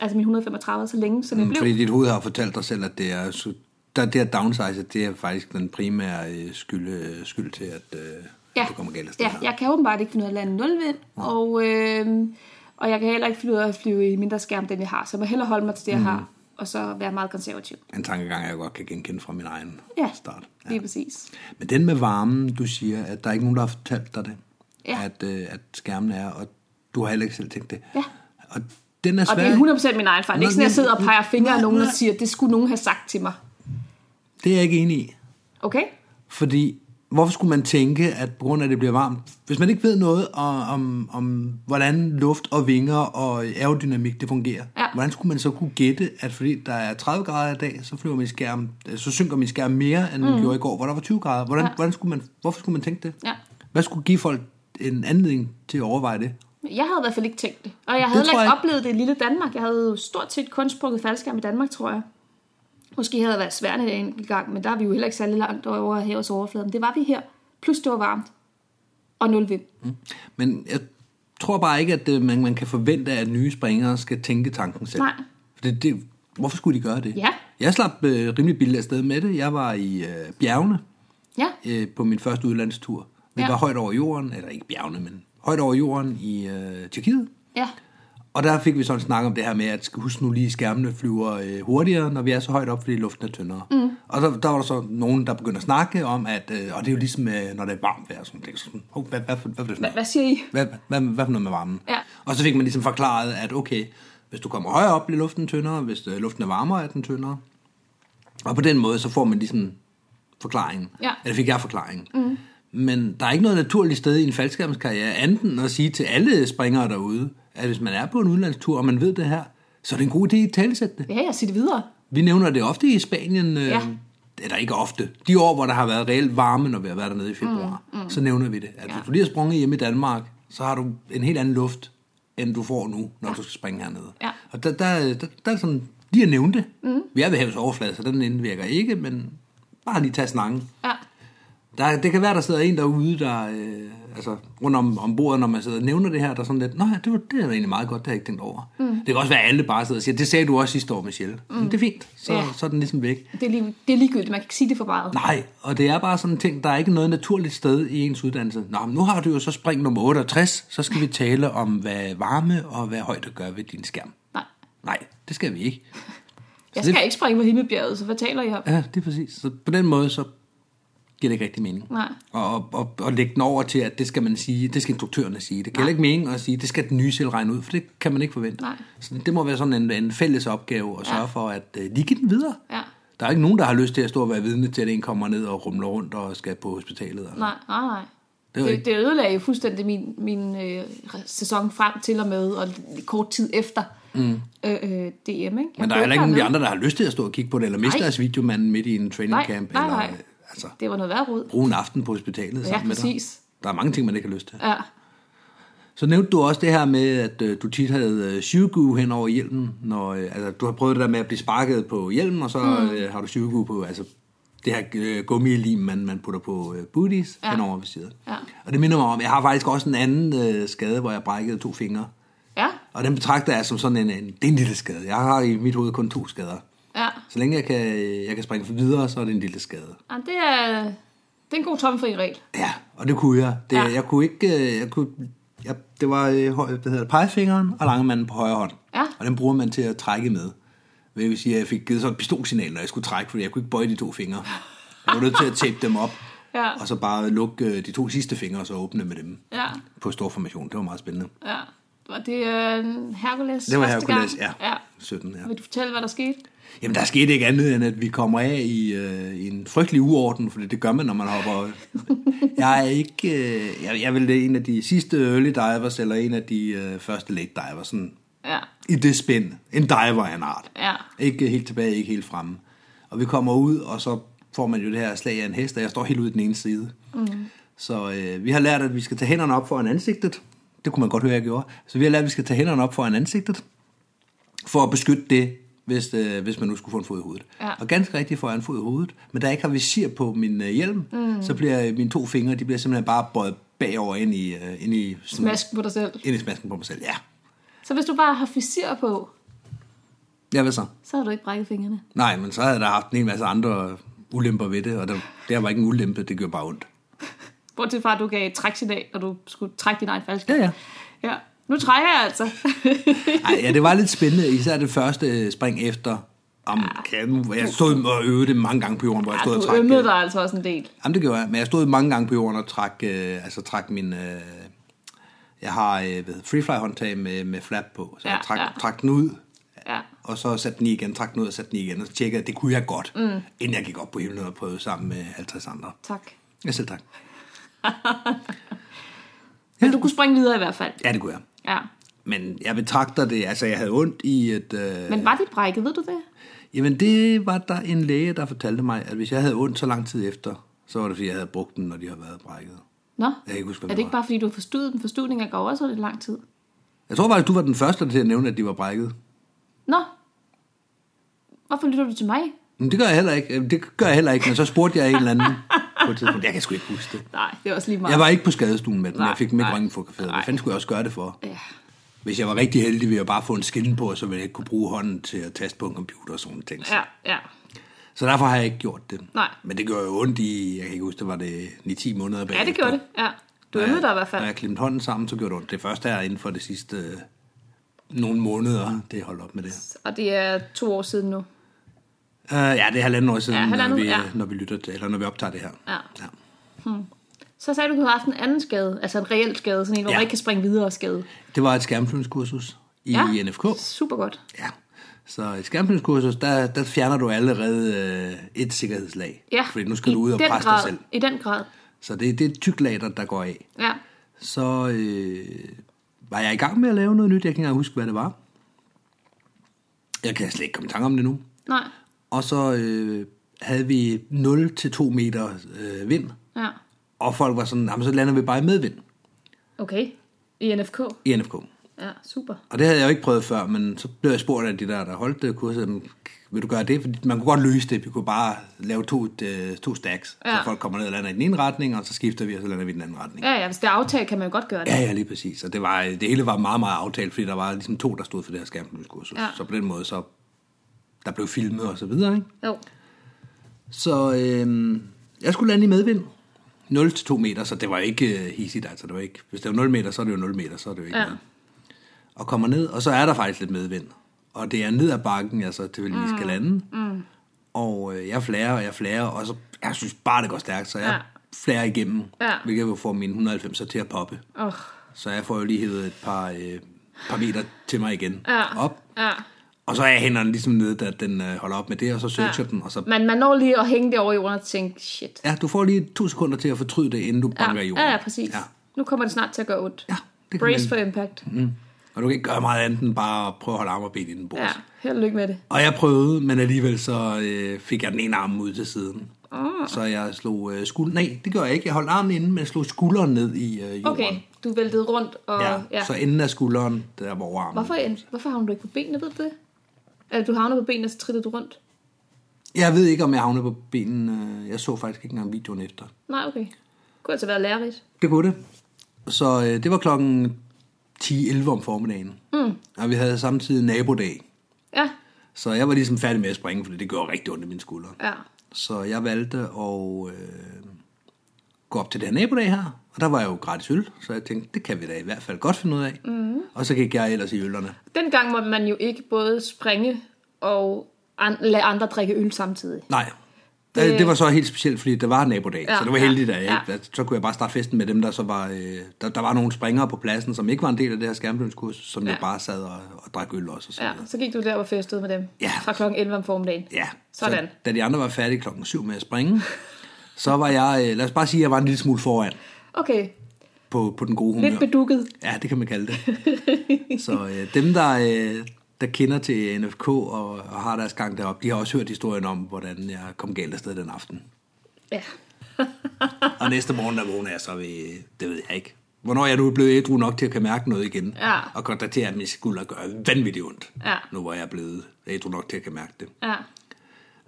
altså min 135 så længe, som jeg Mm, blev. Fordi dit hoved har fortalt dig selv, at det er, der, det her downsize, det er faktisk den primære øh, skyld, øh, skyld til, at øh, Ja. du kommer galt Ja, her. jeg kan åbenbart ikke finde ud af at lande nulvind, og, øh, og jeg kan heller ikke finde ud af at flyve i mindre skærm, end jeg har. Så jeg må hellere holde mig til det, jeg Mm. har, og så være meget konservativ. En tankegang, jeg godt kan genkende fra min egen Ja, start. lige præcis. Men den med varmen, du siger, at der er ikke nogen, der har fortalt dig det, Ja. at, øh, at skærmen er, og du har heller ikke selv tænkt det. Ja. Og den er svær. Og det er 100% min egen fejl. Det er ikke sådan, at jeg sidder og peger fingre af nogen og nej. siger, det skulle nogen have sagt til mig. Det er jeg ikke enig i. Okay? Fordi, hvorfor skulle man tænke, at på grund af, at det bliver varmt, hvis man ikke ved noget om, om, om hvordan luft og vinger og aerodynamik det fungerer, Ja. hvordan skulle man så kunne gætte, at fordi der er 30 grader i dag, så flyver min skærm, så synker min skærm mere, end den gjorde i går, hvor der var 20 grader. Hvordan, Mm. Ja. hvordan skulle man, hvorfor skulle man tænke det? Ja. Hvad skulle give folk en anledning til at overveje det? Jeg havde i hvert fald ikke tænkt det. Og jeg havde heller ikke oplevet det i lille Danmark. Jeg havde jo stort set kun sprukket faldskærm i Danmark, tror jeg. Måske havde det været svært en gang, men der er vi jo heller ikke særlig langt over havets overflade. Men det var vi her. Plus det var varmt. Og nul vind. Men jeg tror bare ikke, at øh, man, man kan forvente, at nye springere skal tænke tanken selv. Nej. For det, det, hvorfor skulle de gøre det? Ja. Jeg slap øh, rimelig billigt afsted med det. Jeg var i øh, bjergene Ja, øh, på min første udlandstur. Vi Ja. var højt over jorden, eller ikke bjergene, men højt over jorden i øh, Tyrkiet. ja, Og der fik vi sådan en snak om det her med, at huske nu lige, skærmene flyver øh, hurtigere, når vi er så højt op, fordi luften er tyndere. Mm. Og der, der var der så nogen, der begyndte at snakke om, at øh, og det er jo ligesom, øh, når det er varmt vejr. Sådan, det er sådan, oh, hvad, hvad, hvad, hvad, hvad, Hva, hvad siger I? hvad, hvad, hvad for noget med varmen? Ja. Og så fik man ligesom forklaret, at okay, hvis du kommer højere op, bliver luften tyndere, hvis øh, luften er varmere, er den tyndere. Og på den måde, så får man ligesom forklaringen. Ja. Eller fik jeg forklaringen. Mm. Men der er ikke noget naturligt sted i en faldskærmskarriere, andet end at sige til alle springere derude, at hvis man er på en udlandstur, og man ved det her, så er det en god idé at talesætte det. Ja, jeg siger det videre. Vi nævner det ofte i Spanien, øh, Ja. eller ikke ofte, de år, hvor der har været reelt varme, når vi har været dernede i februar, mm, mm. så nævner vi det. At Ja. hvis du lige har sprunget hjemme i Danmark, så har du en helt anden luft, end du får nu, når ja. du skal springe hernede. Ja. Og der, der, der, der er sådan, lige at nævne det. Mm. Vi er ved havets overflade, så den indvirker ikke, men bare lige tage snakken. Ja, Der, det kan være, der sidder en derude, der øh, altså, rundt om, om bordet, når man sidder og nævner det her, der er sådan lidt, nej, det, var, det er da egentlig meget godt, det har jeg ikke tænkt over. Mm. Det kan også være, at alle bare sidder og siger, det sagde du også sidste år, Michelle. Mm. Men det er fint, så, Ja. så er den ligesom væk. det er, lige, det er ligegyldigt. Man kan ikke sige det for meget. Nej, og det er bare sådan en ting, der er ikke noget naturligt sted i ens uddannelse. Nå, men nu har du jo så spring nummer 68, så skal vi tale om, hvad varme og hvad højde gør ved din skærm. Nej. Nej, det skal vi ikke. Jeg Så det- skal ikke springe på Himmelbjerget, så hvad taler I om? Ja, det er præcis. Så på den måde, så giver det ikke rigtig mening. Nej. Og, og, og, lægge den over til, at det skal man sige, det skal instruktørerne sige. Det giver ikke mening at sige, det skal den nye selv regne ud, for det kan man ikke forvente. Nej. Så det må være sådan en, en fælles opgave at sørge Ja. for, at uh, lige give den videre. Ja. Der er ikke nogen, der har lyst til at stå og være vidne til, at en kommer ned og rumler rundt og skal på hospitalet. Altså. Nej, nej, nej. Det er Det, det ødelagde jo fuldstændig min, min øh, sæson frem til og med, og kort tid efter mm. øh, øh, DM. Ikke? Jeg Men der er heller ikke nogen af de andre, der har lyst til at stå og kigge på det, eller miste deres videomand midt i en training Nej, camp, nej, eller nej. Altså, Det var noget værd rod. bruge en aften på hospitalet Ja, sammen med dig. præcis. Der er mange ting, man ikke har lyst til. Ja, Så nævnte du også det her med, at øh, du tit havde øh, syvgu hen over hjelmen. Når, øh, altså, du har prøvet det der med at blive sparket på hjelmen, og så mm. øh, har du syvgu på altså, det her øh, gummilim, man, man putter på øh, booties ja. Henover ved siden. Ja. Og det minder mig om, jeg har faktisk også en anden øh, skade, hvor jeg brækkede to fingre. ja, Og den betragter jeg som sådan en, en, det er en lille skade. Jeg har i mit hoved kun to skader. Ja. Så længe jeg kan, jeg kan springe for videre, så er det en lille skade. ja det, er, det er en god tomfri regel. Ja, og det kunne jeg. Det, ja. Jeg kunne ikke... øh, Jeg kunne, jeg, det var øh, hvad hedder det, pegefingeren og langemanden på højre hånd. Ja. Og den bruger man til at trække med. Det vil sige, at jeg fik givet sådan et pistolsignal, når jeg skulle trække, fordi jeg kunne ikke bøje de to fingre. Jeg var nødt til at tape dem op, Ja. og så bare lukke øh, de to sidste fingre, og så åbne med dem Ja, på stor formation. Det var meget spændende. ja. Var det øh, Hercules Det var Hercules, ja. ja. 17, ja. Vil du fortælle, hvad der skete? Jamen, der skete ikke andet, end at vi kommer af i, øh, i en frygtelig uorden, for det gør man, når man hopper. jeg er ikke... Øh, jeg, jeg vil en af de sidste early divers, eller en af de øh, første late divers, sådan Ja, i det spænd. En diver af en art. ja, Ikke helt tilbage, ikke helt fremme. Og vi kommer ud, og så får man jo det her slag af en hest, og jeg står helt ude i den ene side. Mm. Så øh, vi har lært, at vi skal tage hænderne op foran ansigtet. Det kunne man godt høre, jeg gjorde. Så vi har lært, at vi skal tage hænderne op foran ansigtet, for at beskytte det, hvis, øh, hvis man nu skulle få en fod i hovedet. Ja. Og ganske rigtigt får jeg en fod i hovedet, men da jeg ikke har visir på min øh, hjelm, mm. så bliver mine to fingre, de bliver simpelthen bare bøjet bagover ind i, øh, ind i, sådan- smask på dig selv. ind i smasken på mig selv. Ja, Så hvis du bare har frisir på, Ja, hvad så? Så har du ikke brækket fingrene. Nej, men så havde der haft en hel masse andre ulemper ved det, og der, der var ikke en ulempe, det gjorde bare ondt. Bortset fra, at du gav et træksignal, og du skulle trække din egen falsk. Ja, ja. ja. Nu trækker jeg altså. Ej, ja, det var lidt spændende, især det første spring efter. Om, kan, jeg stod og øvede det mange gange på jorden, hvor jeg stod Ja, og du trak. ømmede øh, dig altså også en del. Jamen, det gjorde jeg, men jeg stod mange gange på jorden og trak, øh, altså trak min... Øh, jeg har øh, ved, freefly håndtag med, med flap på, så Ja, jeg trak, ja. trak den ud, Ja. og så satte den i igen, trak den ud og satte den i igen, og så tjekkede at det kunne jeg godt, mm. inden jeg gik op på himlen og prøvede sammen med 50 andre. Tak. Ja, selv tak. Men du kunne springe videre i hvert fald. Ja, det kunne jeg. Ja. Men jeg betragter det, altså jeg havde ondt i et... Øh, Men var dit brækket, ved du det? Jamen det var der en læge, der fortalte mig, at hvis jeg havde ondt så lang tid efter, så var det fordi, jeg havde brugt den, når de har været brækket. Nå, Jeg kan ikke huske, er det det ikke bare fordi, du har forstået den? Forstudninger går også lidt lang tid. Jeg tror faktisk, du var den første til at nævne, at de var brækket. Nå, hvorfor lytter du til mig? Men det gør jeg heller ikke. Det gør jeg heller ikke, men så spurgte jeg en eller anden på et tidspunkt. Jeg kan sgu ikke huske det. Nej, det er også lige meget. Jeg var ikke på skadestuen med den. Nej, jeg fik den ikke røntgenfotograferet. Hvad fanden skulle jeg også gøre det for? Ja. Hvis jeg var rigtig heldig, ville jeg bare få en skin på, så ville jeg ikke kunne bruge hånden til at taste på en computer og sådan ting. Ja, ja. Så derfor har jeg ikke gjort det. Nej. Men det gjorde jo ondt i, jeg kan ikke huske, det var det 9-10 måneder bagefter. Ja, det gjorde det. Ja. Du jeg- dig i hvert fald. Når jeg klemte hånden sammen, så gjorde det ondt. Det første er inden for det sidste øh, nogle måneder, det holdt op med det. Og det er to år siden nu. Uh, ja, det er halvanden år siden, Ja, halvandet, når, vi, ja. når vi lytter til, eller når vi optager det her. Ja. ja. Så sagde du, at du havde haft en anden skade, altså en reel skade, sådan en, hvor Ja. man ikke kan springe videre skade. Det var et skærmflyvningskursus i Ja. ja. NFK. Super godt. Ja. Så et skærmflyvningskursus, der, der fjerner du allerede øh, et sikkerhedslag. Ja, Fordi nu skal i du ud og presse grad, dig selv. I den grad. Så det, det er et tykt lag, der, der går af. Ja. Så øh, var jeg i gang med at lave noget nyt. Jeg kan ikke engang huske, hvad det var. Jeg kan slet ikke komme i tanke om det nu. Nej. Og så øh, havde vi 0-2 meter øh, vind. Ja. Og folk var sådan, jamen så lander vi bare i medvind Okay. I NFK. i NFK. Ja, super. Og det havde jeg jo ikke prøvet før, men så blev jeg spurgt af de der, der holdt det kurset, "Jamen, vil du gøre det? Fordi man kunne godt løse det. Vi kunne bare lave to, øh, to stacks. Ja. Så folk kommer ned og lander i den ene retning, og så skifter vi, og så lander vi i den anden retning. Ja, ja, hvis det er aftalt, kan man jo godt gøre det. Ja, ja, lige præcis. Og det, var, det hele var meget, meget aftalt, fordi der var ligesom to, der stod for det her skærmlyskursus. Ja. Så på den måde, så der blev filmet og så videre, ikke? Jo. Så øh, jeg skulle lande i medvind. 0-2 meter, så det var ikke øh, hissigt, altså. Det var ikke, hvis det var 0 meter, så er det jo 0 meter, så er det jo ikke Ja. noget. Og kommer ned, og så er der faktisk lidt medvind. Og det er ned ad bakken, jeg så tilfældigvis skal lande. Mm. Og øh, jeg flærer, og jeg flærer, og så, jeg synes bare, det går stærkt, så jeg Ja. flærer igennem, Ja. hvilket jo får mine 190 til at poppe. Oh. Så jeg får jo lige hævet et par, øh, par meter til mig igen Ja. op. Ja. Og så er hænderne ligesom nede, da den øh, holder op med det, og så searcher Ja. ja. den, og så Men man når lige at hænge det over jorden og tænke, shit. Ja, du får lige to sekunder til at fortryde det, inden du banker i Ja, jorden. ja, ja præcis. Ja. Nu kommer det snart til at gøre ondt. Ja, det Brace man. for impact. Og du kan ikke gøre meget andet end bare at prøve at holde arme og ben i den bords. Ja, Ja. held og lykke med det. Og jeg prøvede, men alligevel så øh, fik jeg den ene arm ud til siden. Oh. Så jeg slog øh, skulderen... Nej, det gør jeg ikke. Jeg holdt armen inde, men jeg slog skulderen ned i øh, jorden. Okay, du væltede rundt, og Ja, ja. ja. så enden af skulderen, der var over armen. Hvorfor, hvorfor havner du ikke på benene, ved det? Eller du havner på benene, så trillede du rundt? Jeg ved ikke, om jeg havnede på benen. øh, Jeg så faktisk ikke engang videoen efter. Nej, okay. Det kunne altså være lærerigt. Det kunne det. Så øh, det var klokken 10-11 om formiddagen. Mm. Og vi havde samtidig nabodag. Ja, Så jeg var ligesom færdig med at springe, fordi det gjorde rigtig ondt i mine skuldre. ja. Så jeg valgte at øh, gå op til det her nabodag her, og der var jo gratis øl, så jeg tænkte, det kan vi da i hvert fald godt finde ud af. Mm. Og så gik jeg ellers i ølerne. Dengang måtte man jo ikke både springe og an- lade andre drikke øl samtidig. Nej, Det- det, det var så helt specielt, fordi det var nabodag, Ja, så det var heldigt, at, jeg, ja. så kunne jeg bare starte festen med dem, der så var, øh, der, der var nogle springere på pladsen, som ikke var en del af det her skærmblønskurs, som Ja. jo bare sad og, og drak øl også. Og så Ja, så gik du der og festede med dem. Ja. Fra klokken 11 om formiddagen. ja. Sådan. Så, da de andre var færdige klokken 7 med at springe, så var jeg, øh, lad os bare sige, at jeg var en lille smule foran Okay, på, på den gode humør. lidt bedukket. Ja, det kan man kalde det. så øh, dem, der, øh, der kender til NFK og, og har deres gang deroppe, de har også hørt historien om, hvordan jeg kom galt afsted den aften. Ja. Og næste morgen, der vågner jeg så ved, det ved jeg ikke. Hvornår jeg nu er blevet ædru nok til at kan mærke noget igen. Ja. Og konstatere, at min skulder gør vanvittigt ondt. Ja. Nu hvor jeg er blevet ædru nok til at kan mærke det. Ja.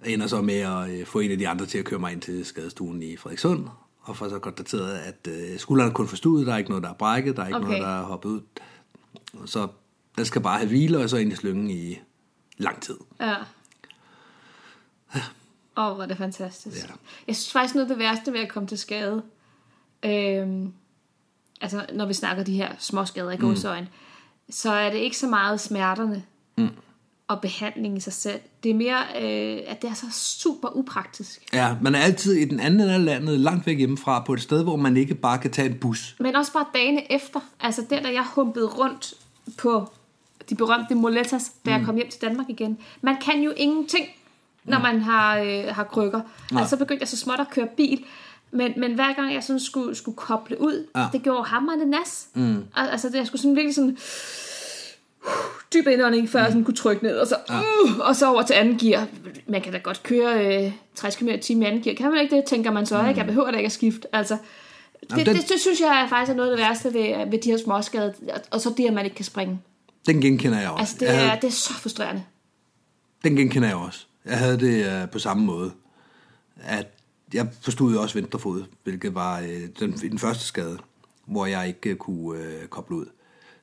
Ender så med at øh, få en af de andre til at køre mig ind til skadestuen i Frederikssund. Og får så konstateret, at øh, skulderen er kun forstuet, der er ikke noget, der er brækket, der er ikke Okay. noget, der er hoppet ud. Så den skal bare have hvile, og så ind i slyngen i lang tid. Ja. Åh, oh, hvor er det fantastisk. Ja. Jeg synes faktisk noget af det værste ved at komme til skade, øhm, altså når vi snakker de her små skader i godsøjen, så er det ikke så meget smerterne mm. Og behandling i sig selv. Det er mere, øh, at det er så super upraktisk. Ja, man er altid i den anden ende af landet, langt væk hjemmefra, på et sted, hvor man ikke bare kan tage en bus. Men også bare dagene efter. Altså der, da jeg humpede rundt på de berømte moletas, da jeg kom hjem til Danmark igen. Man kan jo ingenting, når man har, øh, har krykker. Altså så begyndte jeg så småt at køre bil. Men, men hver gang jeg sådan skulle, skulle koble ud, Ja. det gjorde hammerende nas. Mm. Altså jeg skulle sådan virkelig sådan dyb indånding, før jeg sådan kunne trykke ned, og så, uh, og så over til anden gear. Man kan da godt køre øh, 60 km i anden gear. Kan man ikke det, tænker man så, ikke? Jeg behøver da ikke at skifte. Altså, det, Jamen, den- det, det, synes jeg er faktisk er noget af det værste ved, ved de her småskader, og- så det, at man ikke kan springe. Den genkender jeg også. Altså, det jeg er, havde, det er så frustrerende. den genkender jeg også. Jeg havde det uh, på samme måde. At jeg forstod jo også venstre fod, hvilket var uh, den, den første skade, hvor jeg ikke uh, kunne uh, koble ud.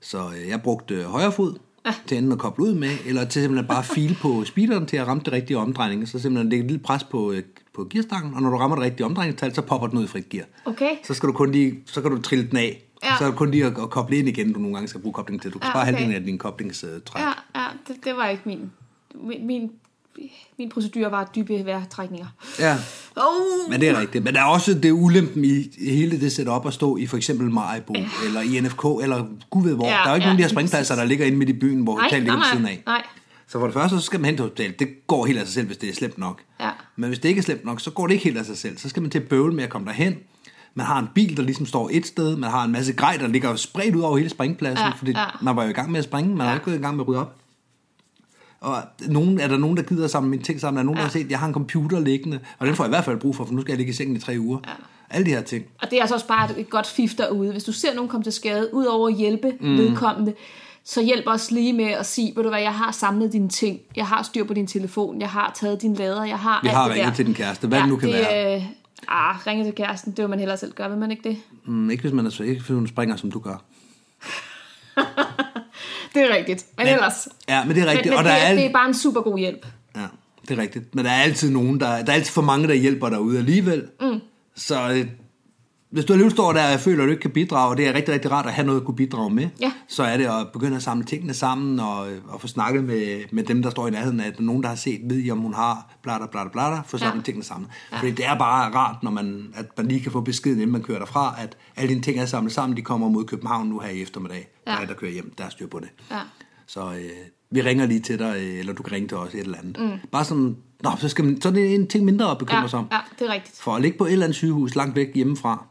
Så uh, jeg brugte uh, højre fod ja. til enten at koble ud med, eller til simpelthen bare file på speederen til at ramme det rigtige omdrejning. Så simpelthen lægge et lille pres på, uh, på gearstangen, og når du rammer det rigtige omdrejningstal, så popper den ud i frit gear. Okay? Så skal du kun lige, så kan du trille den af. Ja. Så er det kun lige at, at koble ind igen, du nogle gange skal bruge kobling til. Du kan Ja, spare okay. halvdelen af din koblingstræk. Ja, ja det, det var ikke min, min, min, min procedure var dybe vejrtrækninger. ja. Oh, Men det er rigtigt. Men der er også det ulempen i hele det setup at stå i for eksempel Maribo, ja. eller i NFK, eller gud ved hvor. Ja, der er jo ikke ja, nogen af de her springpladser, der ligger inde midt i byen, hvor hotellet ligger ved siden af. nej. Så for det første, så skal man hen til hotellet. Det går helt af sig selv, hvis det er slemt nok. Ja. Men hvis det ikke er slemt nok, så går det ikke helt af sig selv. Så skal man til at bøvle med at komme derhen. Man har en bil, der ligesom står et sted. Man har en masse grej, der ligger spredt ud over hele springpladsen. Ja, fordi ja. man var jo i gang med at springe. Man ja. Var ikke gået i gang med at rydde op. Og nogen, er der nogen, der gider samle mine ting sammen? Er der nogen, der Ja. har set, at jeg har en computer liggende? Og den får jeg i hvert fald brug for, for nu skal jeg ligge i sengen i tre uger. Ja. Alle de her ting. Og det er altså også bare et, godt fif derude. Hvis du ser nogen komme til skade, udover at hjælpe mm. vedkommende, så hjælp os lige med at sige, ved du hvad, jeg har samlet dine ting, jeg har styr på din telefon, jeg har taget din lader, jeg har Vi alt har det ringet der. til din kæreste, hvad det nu kan det, være. Øh, ah, ringe til kæresten, det vil man hellere selv gøre, vil man ikke det? Mm, ikke hvis man er ikke hvis hun springer, som du gør. Det er rigtigt, men, men ellers. Ja, men det er rigtigt. Men, men og der det, er alt... det er bare en super god hjælp. Ja, det er rigtigt. Men der er altid nogen, der, der er altid for mange, der hjælper derude alligevel. Mm. Så øh, hvis du alligevel står der og føler, at du ikke kan bidrage, og det er rigtig, rigtig rart at have noget at kunne bidrage med, Ja. så er det at begynde at samle tingene sammen og, og få snakket med, med dem, der står i nærheden af, at der nogen, der har set, ved I, om hun har blader, blader, blader, få samlet Ja. tingene sammen. Ja. Fordi det er bare rart, når man, at man lige kan få beskeden, inden man kører derfra, at alle dine ting er samlet sammen, de kommer mod København nu her i eftermiddag. Ja. Der er der kører hjem, der er styr på det. Ja. Så øh, vi ringer lige til dig, øh, eller du kan ringe til os et eller andet. Mm. Bare sådan, nå, så, skal man, så er det en ting mindre at bekymre Ja, sig om. ja, det er rigtigt. For at ligge på et eller andet sygehus langt væk hjemmefra,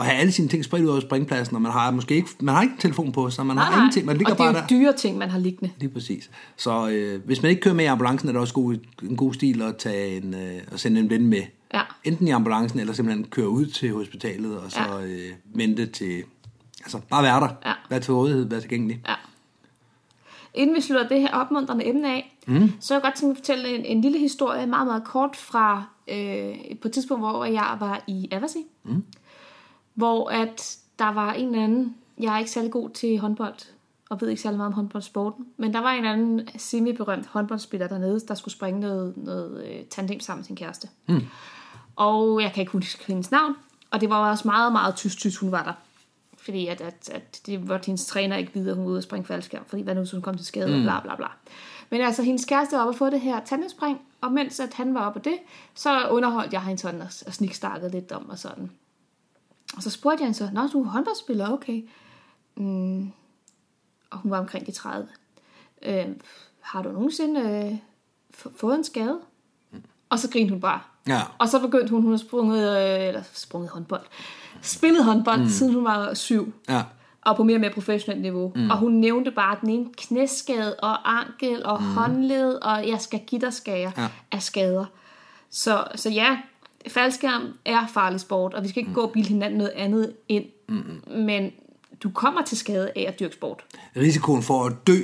og have alle sine ting spredt ud over springpladsen, og man har måske ikke, man har ikke telefon på, så man har ingenting, man ligger og det bare er der. jo dyre ting, man har liggende. Lige præcis. Så øh, hvis man ikke kører med i ambulancen, er det også god, en god stil at, tage en, øh, at sende en ven med. Ja. Enten i ambulancen, eller simpelthen køre ud til hospitalet, og så Ja. øh, vente til... Altså, bare være der. Ja. Være til rådighed, være tilgængelig. Ja. Inden vi slutter det her opmuntrende emne af, mm. så vil jeg godt tænke mig at fortælle en, en lille historie, meget, meget kort fra øh, på et tidspunkt, hvor jeg var i Aversi. Mm. Hvor at der var en eller anden, jeg er ikke særlig god til håndbold, og ved ikke særlig meget om håndboldsporten, men der var en eller anden semi-berømt håndboldspiller dernede, der skulle springe noget, noget øh, tandem sammen med sin kæreste. Mm. Og jeg kan ikke huske hendes navn, og det var også meget, meget tysk-tysk, hun var der. Fordi at, at, at det var hendes træner ikke videre, at hun var ude og springe faldskærm, fordi hvad nu, hvis hun kom til skade, mm. og bla bla bla. Men altså, hendes kæreste var oppe og få det her tandemspring, og mens at han var oppe på det, så underholdt jeg hende sådan og, og snikstarkede lidt om og sådan. Og så spurgte jeg hende så, Nå, du er håndboldspiller, okay. Mm. Og hun var omkring de 30. Øh, har du nogensinde øh, fået en skade? Og så grinede hun bare. Ja. Og så begyndte hun, hun har sprunget, øh, eller sprunget håndbold, spillet håndbold, mm. siden hun var syv, Ja. og på mere og mere professionelt niveau. Mm. Og hun nævnte bare den ene knæskade, og ankel, og mm. håndled, og jeg skal give dig skager Ja. af skader. Så, så ja, faldskærm er farlig sport, og vi skal ikke mm. gå og bilde hinanden noget andet ind. Mm. Men du kommer til skade af at dyrke sport. Risikoen for at dø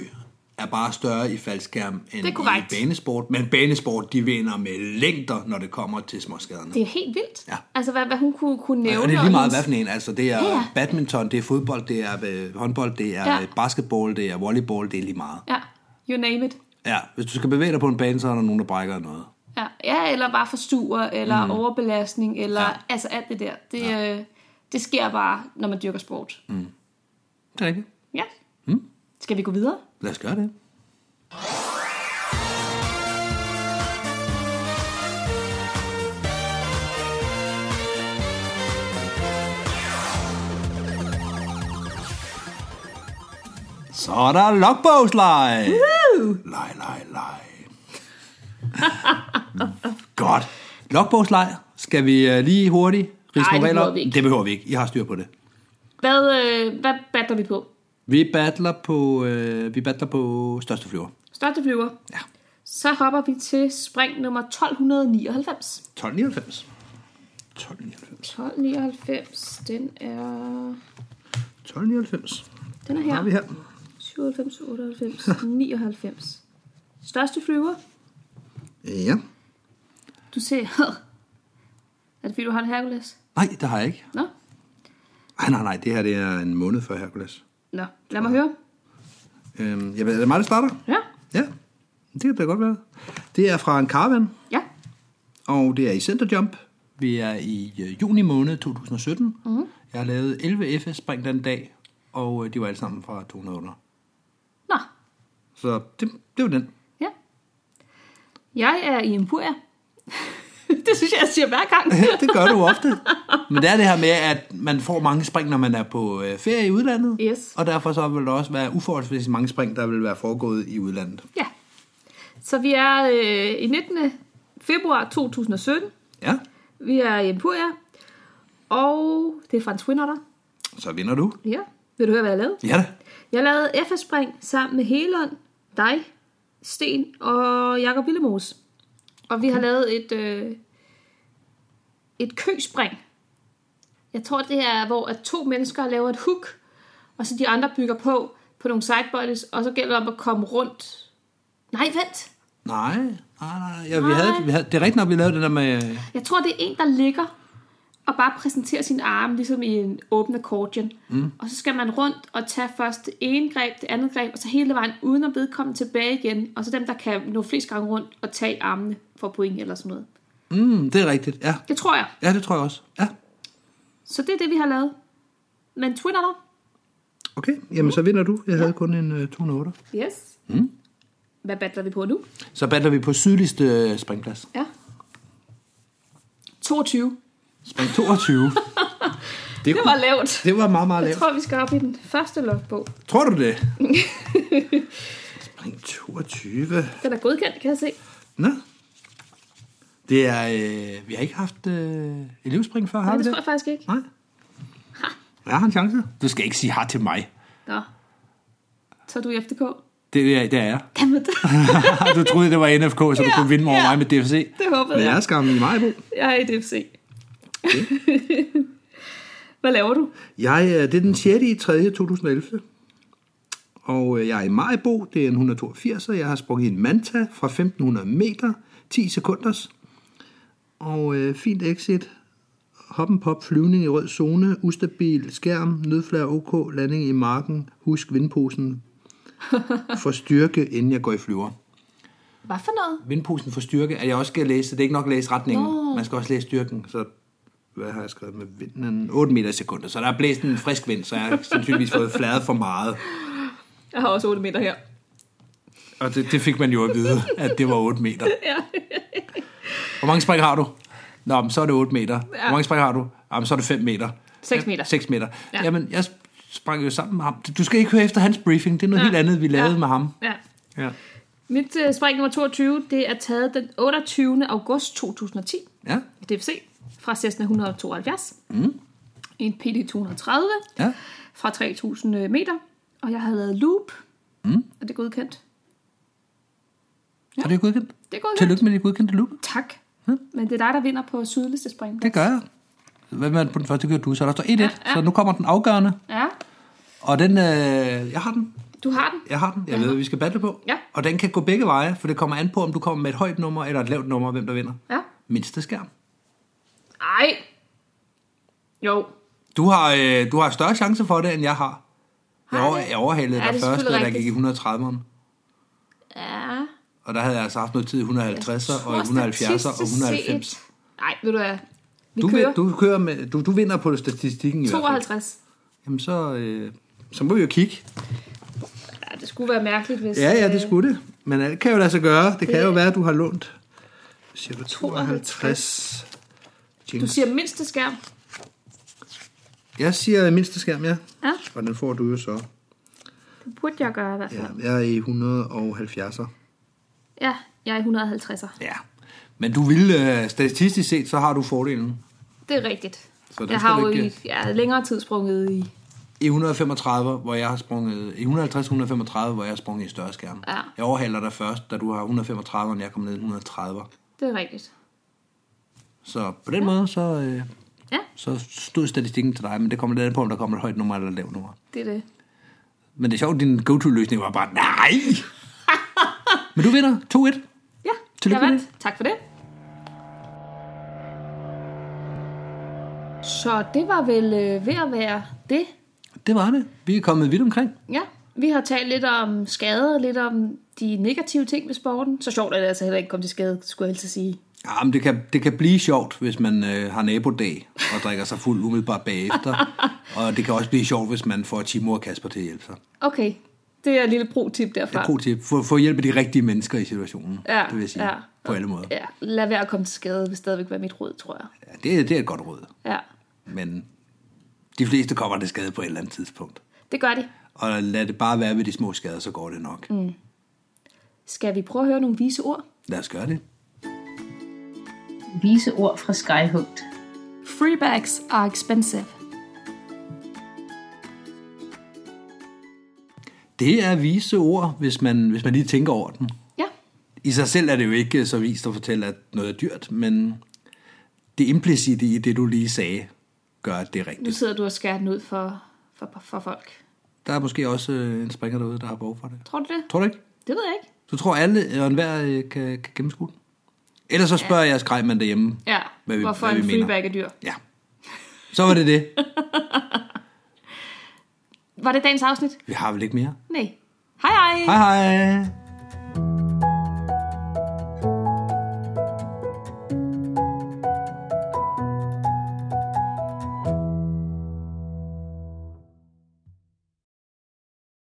er bare større i faldskærm end i banesport. Men banesport, de vinder med længder, når det kommer til småskaderne. Det er helt vildt. Ja. Altså, hvad, hvad hun kunne, kunne nævne. Og det er lige meget, hvad for en. Altså, det er Ja, ja. badminton, det er fodbold, det er øh, håndbold, det er Ja. ja. basketball, det er volleyball, det er lige meget. Ja, you name it. Ja, hvis du skal bevæge dig på en bane, så er der nogen, der brækker noget. Ja, ja eller bare forstuer, eller mm. overbelastning, eller Ja. altså alt det der. Det, ja. øh, det sker bare, når man dyrker sport. Mm. Det er rigtigt. Ja. Mm. Skal vi gå videre? Lad os gøre det. Så er der logbogsleg. Leg, leg, leg. Godt. Logbogsleg. Skal vi øh, lige hurtigt rise Nej, det behøver vi ikke. Det behøver vi ikke. I har styr på det. Hvad, øh, hvad battler vi på? Vi battler på, øh, vi battler på største flyver. Største flyver. Ja. Så hopper vi til spring nummer 1299. 1299. 1299. 1299, den er... 1299. Den er her. Har vi her. 97, 98, 99. Største flyver. Ja. Du ser... Er det fordi, du har en Hercules? Nej, det har jeg ikke. Nå? Nej, nej, nej. Det her det er en måned før Hercules. Nå, lad mig høre. Øhm, jeg ved, er det mig, der starter? Ja. Ja, det kan da godt være. Det er fra en caravan, Ja. og det er i Centerjump. Vi er i øh, juni måned 2017. Mhm. Mm-hmm. Jeg har lavet 11 FS-spring den dag, og øh, de var alle sammen fra 200 under. Nå, Så det, det var den. ja. Jeg er i Empuria. det synes jeg, jeg siger hver gang. det gør du ofte. Men det er det her med, at man får mange spring, når man er på øh, ferie i udlandet. Yes. Og derfor så vil der også være uforholdsvis mange spring, der vil være foregået i udlandet. Ja. Så vi er øh, i 19. februar 2017. Ja, Vi er i Empuria. Og det er fra en Twin Otter. så vinder du. Ja. Vil du høre, hvad jeg lavede? Ja da. Jeg lavede FS-spring sammen med Helon, dig, Sten og Jakob Villemos. Og vi har lavet et, øh, et køspring. Jeg tror, det er, hvor at to mennesker laver et hook, og så de andre bygger på, på nogle sidebodies, og så gælder det om at komme rundt. Nej, vent. Nej, nej, nej. Ja, vi Nej. havde, vi havde, det er rigtigt nok, vi lavede det der med... Jeg tror, det er en, der ligger og bare præsenterer sin arm, ligesom i en åben accordion. Mm. Og så skal man rundt og tage først det ene greb, det andet greb, og så hele vejen uden at vedkomme tilbage igen. Og så dem, der kan nå flest gange rundt og tage armene for point eller sådan noget. Mm, det er rigtigt, ja. Det tror jeg. Ja, det tror jeg også. Ja, Så det er det, vi har lavet. Men Twin der? okay. Jamen, så vinder du. Jeg havde kun en uh, 208. Yes. Mm. Hvad battler vi på nu? Så battler vi på sydligste øh, springplads. Ja. 22. Spring 22. det, Det var lavt. det var meget, meget Jeg lavt. tror, vi skal op i den første logbog. Tror du det? Spring 22. Den er godkendt, kan jeg se. Nå. Det er... Øh, vi har ikke haft øh, elevspring før, har Nej, vi det det? tror jeg faktisk ikke. Nej. Jeg har en chance. Du skal ikke sige har til mig. Nå. Så er du i FDK. Det er, det er jeg. Det, du troede, det var NFK, så du Ja, kunne vinde over ja. mig med DFC. det håbede Men jeg jeg. er skam i Majbo. Jeg er i DFC. Hvad laver du? Jeg, øh, det er den 6. i 3. 2011. Og øh, jeg er i Majbo, det er en 182, og jeg har sprunget en Manta fra 1500 meter, 10 sekunders. Og øh, fint exit, hoppen pop, flyvning i rød zone, ustabil skærm, nødflare OK, landing i marken, husk vindposen for styrke, inden jeg går i flyver. Hvad for noget? Vindposen for styrke, at jeg også skal læse, det er ikke nok at læse retningen, man skal også læse styrken, så hvad har jeg skrevet med vinden? 8 meter i sekundet, så der er blæst en frisk vind, så jeg har sandsynligvis fået fladet for meget. Jeg har også 8 meter her. Og det, det fik man jo at vide, at det var 8 meter. Ja. Hvor mange spring har du? Nå, men så er det 8 meter. Hvor mange spring har du? Jamen, så er det 5 meter. 6 meter. 6 meter. Ja. Jamen, jeg sprang jo sammen med ham. Du skal ikke høre efter hans briefing. Det er noget Ja. helt andet, vi lavede Ja. med ham. ja. Ja. Mit uh, spring nummer 22, det er taget den 28. august 2010 Ja. i DFC fra Cessna 172. Mm. En PD 230 Ja. fra 3000 meter. Og jeg havde lavet loop. Mm. Er det godkendt? Ja. Er det godkendt? Det er godkendt. Tillykke med det godkendte loop. Tak. Men det er dig, der vinder på sydligste spring. Det gør jeg. Hvad med på den første, gør du? Så der står 1-1, ja, Ja, ja. ja. så nu kommer den afgørende. Ja, Og den, øh, jeg har den. du har den. Jeg har den. Jeg ved, hvad vi skal battle på. Ja. Og den kan gå begge veje, for det kommer an på, om du kommer med et højt nummer eller et lavt nummer, hvem der vinder. Ja. Mindste skærm. Ej. Jo. Du har, øh, du har større chance for det, end jeg har. Jeg, Har over, jeg? jeg overhalede dig først, da der gik i rigtigt. 130'eren. Ja. Og der havde jeg altså haft noget tid i 150'er, og i tror 170'er og statistisk 190. set- Nej, ved du hvad? Vi Du, kører du, kører med, du, du vinder på statistikken i hvert fald. 52. Jamen så, øh, så må vi jo kigge. Ja, det skulle være mærkeligt, hvis... Ja, ja, det øh, skulle det. Men det kan jo lade sig gøre. Det, det kan jo være, at du har lånt. Siger du 52? 52? Du siger mindste skærm. Jeg siger mindste skærm, ja. Ja, Og den får du jo så. det burde jeg gøre i hvert Ja, fald. jeg er i 170'er. Ja, jeg er i 150'er. Ja. Men du vil, øh, statistisk set, så har du fordelen. Det er rigtigt. Så jeg har jo ikke- i ja, længere tid sprunget i... I 135, hvor jeg har sprunget... I 150-135, hvor jeg har sprunget i større skærm. Ja. Jeg overhaler dig først, da du har 135, og jeg kommer ned i 130. Det er rigtigt. Så på den ja. måde, så, øh, Ja, så stod statistikken til dig, men det kommer lidt på, om der kommer et højt nummer eller et lavt nummer. det er det. Men det er sjovt, din go-to-løsning var bare, nej! men du vinder 2-1. Ja, Tillykke jeg vandt. Tak for det. Så det var vel øh, ved at være det. Det var det. Vi er kommet vidt omkring. Ja, vi har talt lidt om skader, lidt om de negative ting ved sporten. Så sjovt er det altså heller ikke komme til skade, skulle jeg helst sige. Ja, men det kan, det kan blive sjovt, hvis man øh, har nabodag og drikker sig fuld umiddelbart bagefter. og det kan også blive sjovt, hvis man får Timo og Kasper til at hjælpe sig. Okay, det er et lille pro-tip er derfra. god tip. Få, få hjælp af de rigtige mennesker i situationen. Ja, det vil jeg sige. ja. På alle måder. Ja, lad være at komme til skade, vil stadigvæk være mit råd, tror jeg. Ja, det, er- det er et godt råd. Ja, Men de fleste kommer til skade på et eller andet tidspunkt. det gør de. Og lad det bare være ved de små skader, så går det nok. Mm. Skal vi prøve at høre nogle vise ord? Lad os gøre det. Vise ord fra Skyhugt. Freebags are expensive. Det er vise ord, hvis man, hvis man lige tænker over den. Ja, I sig selv er det jo ikke så vist at fortælle, at noget er dyrt, men det implicite i det, du lige sagde, gør, at det er nu rigtigt. sidder du og skærer den ud for, for, for folk. Der er måske også øh, en springer derude, der har behov for det. Tror du det? Tror du ikke? Det ved jeg ikke. Du tror, alle og enhver øh, kan, kan gennemskue den? Ellers så spørger ja. jeg skrejmand derhjemme. Ja, Hvad vi- hvorfor hvad en freebag er dyr. Ja. Så var det det. Var det dagens afsnit? Vi har vel ikke mere. Nej. Hej hej! Hej hej.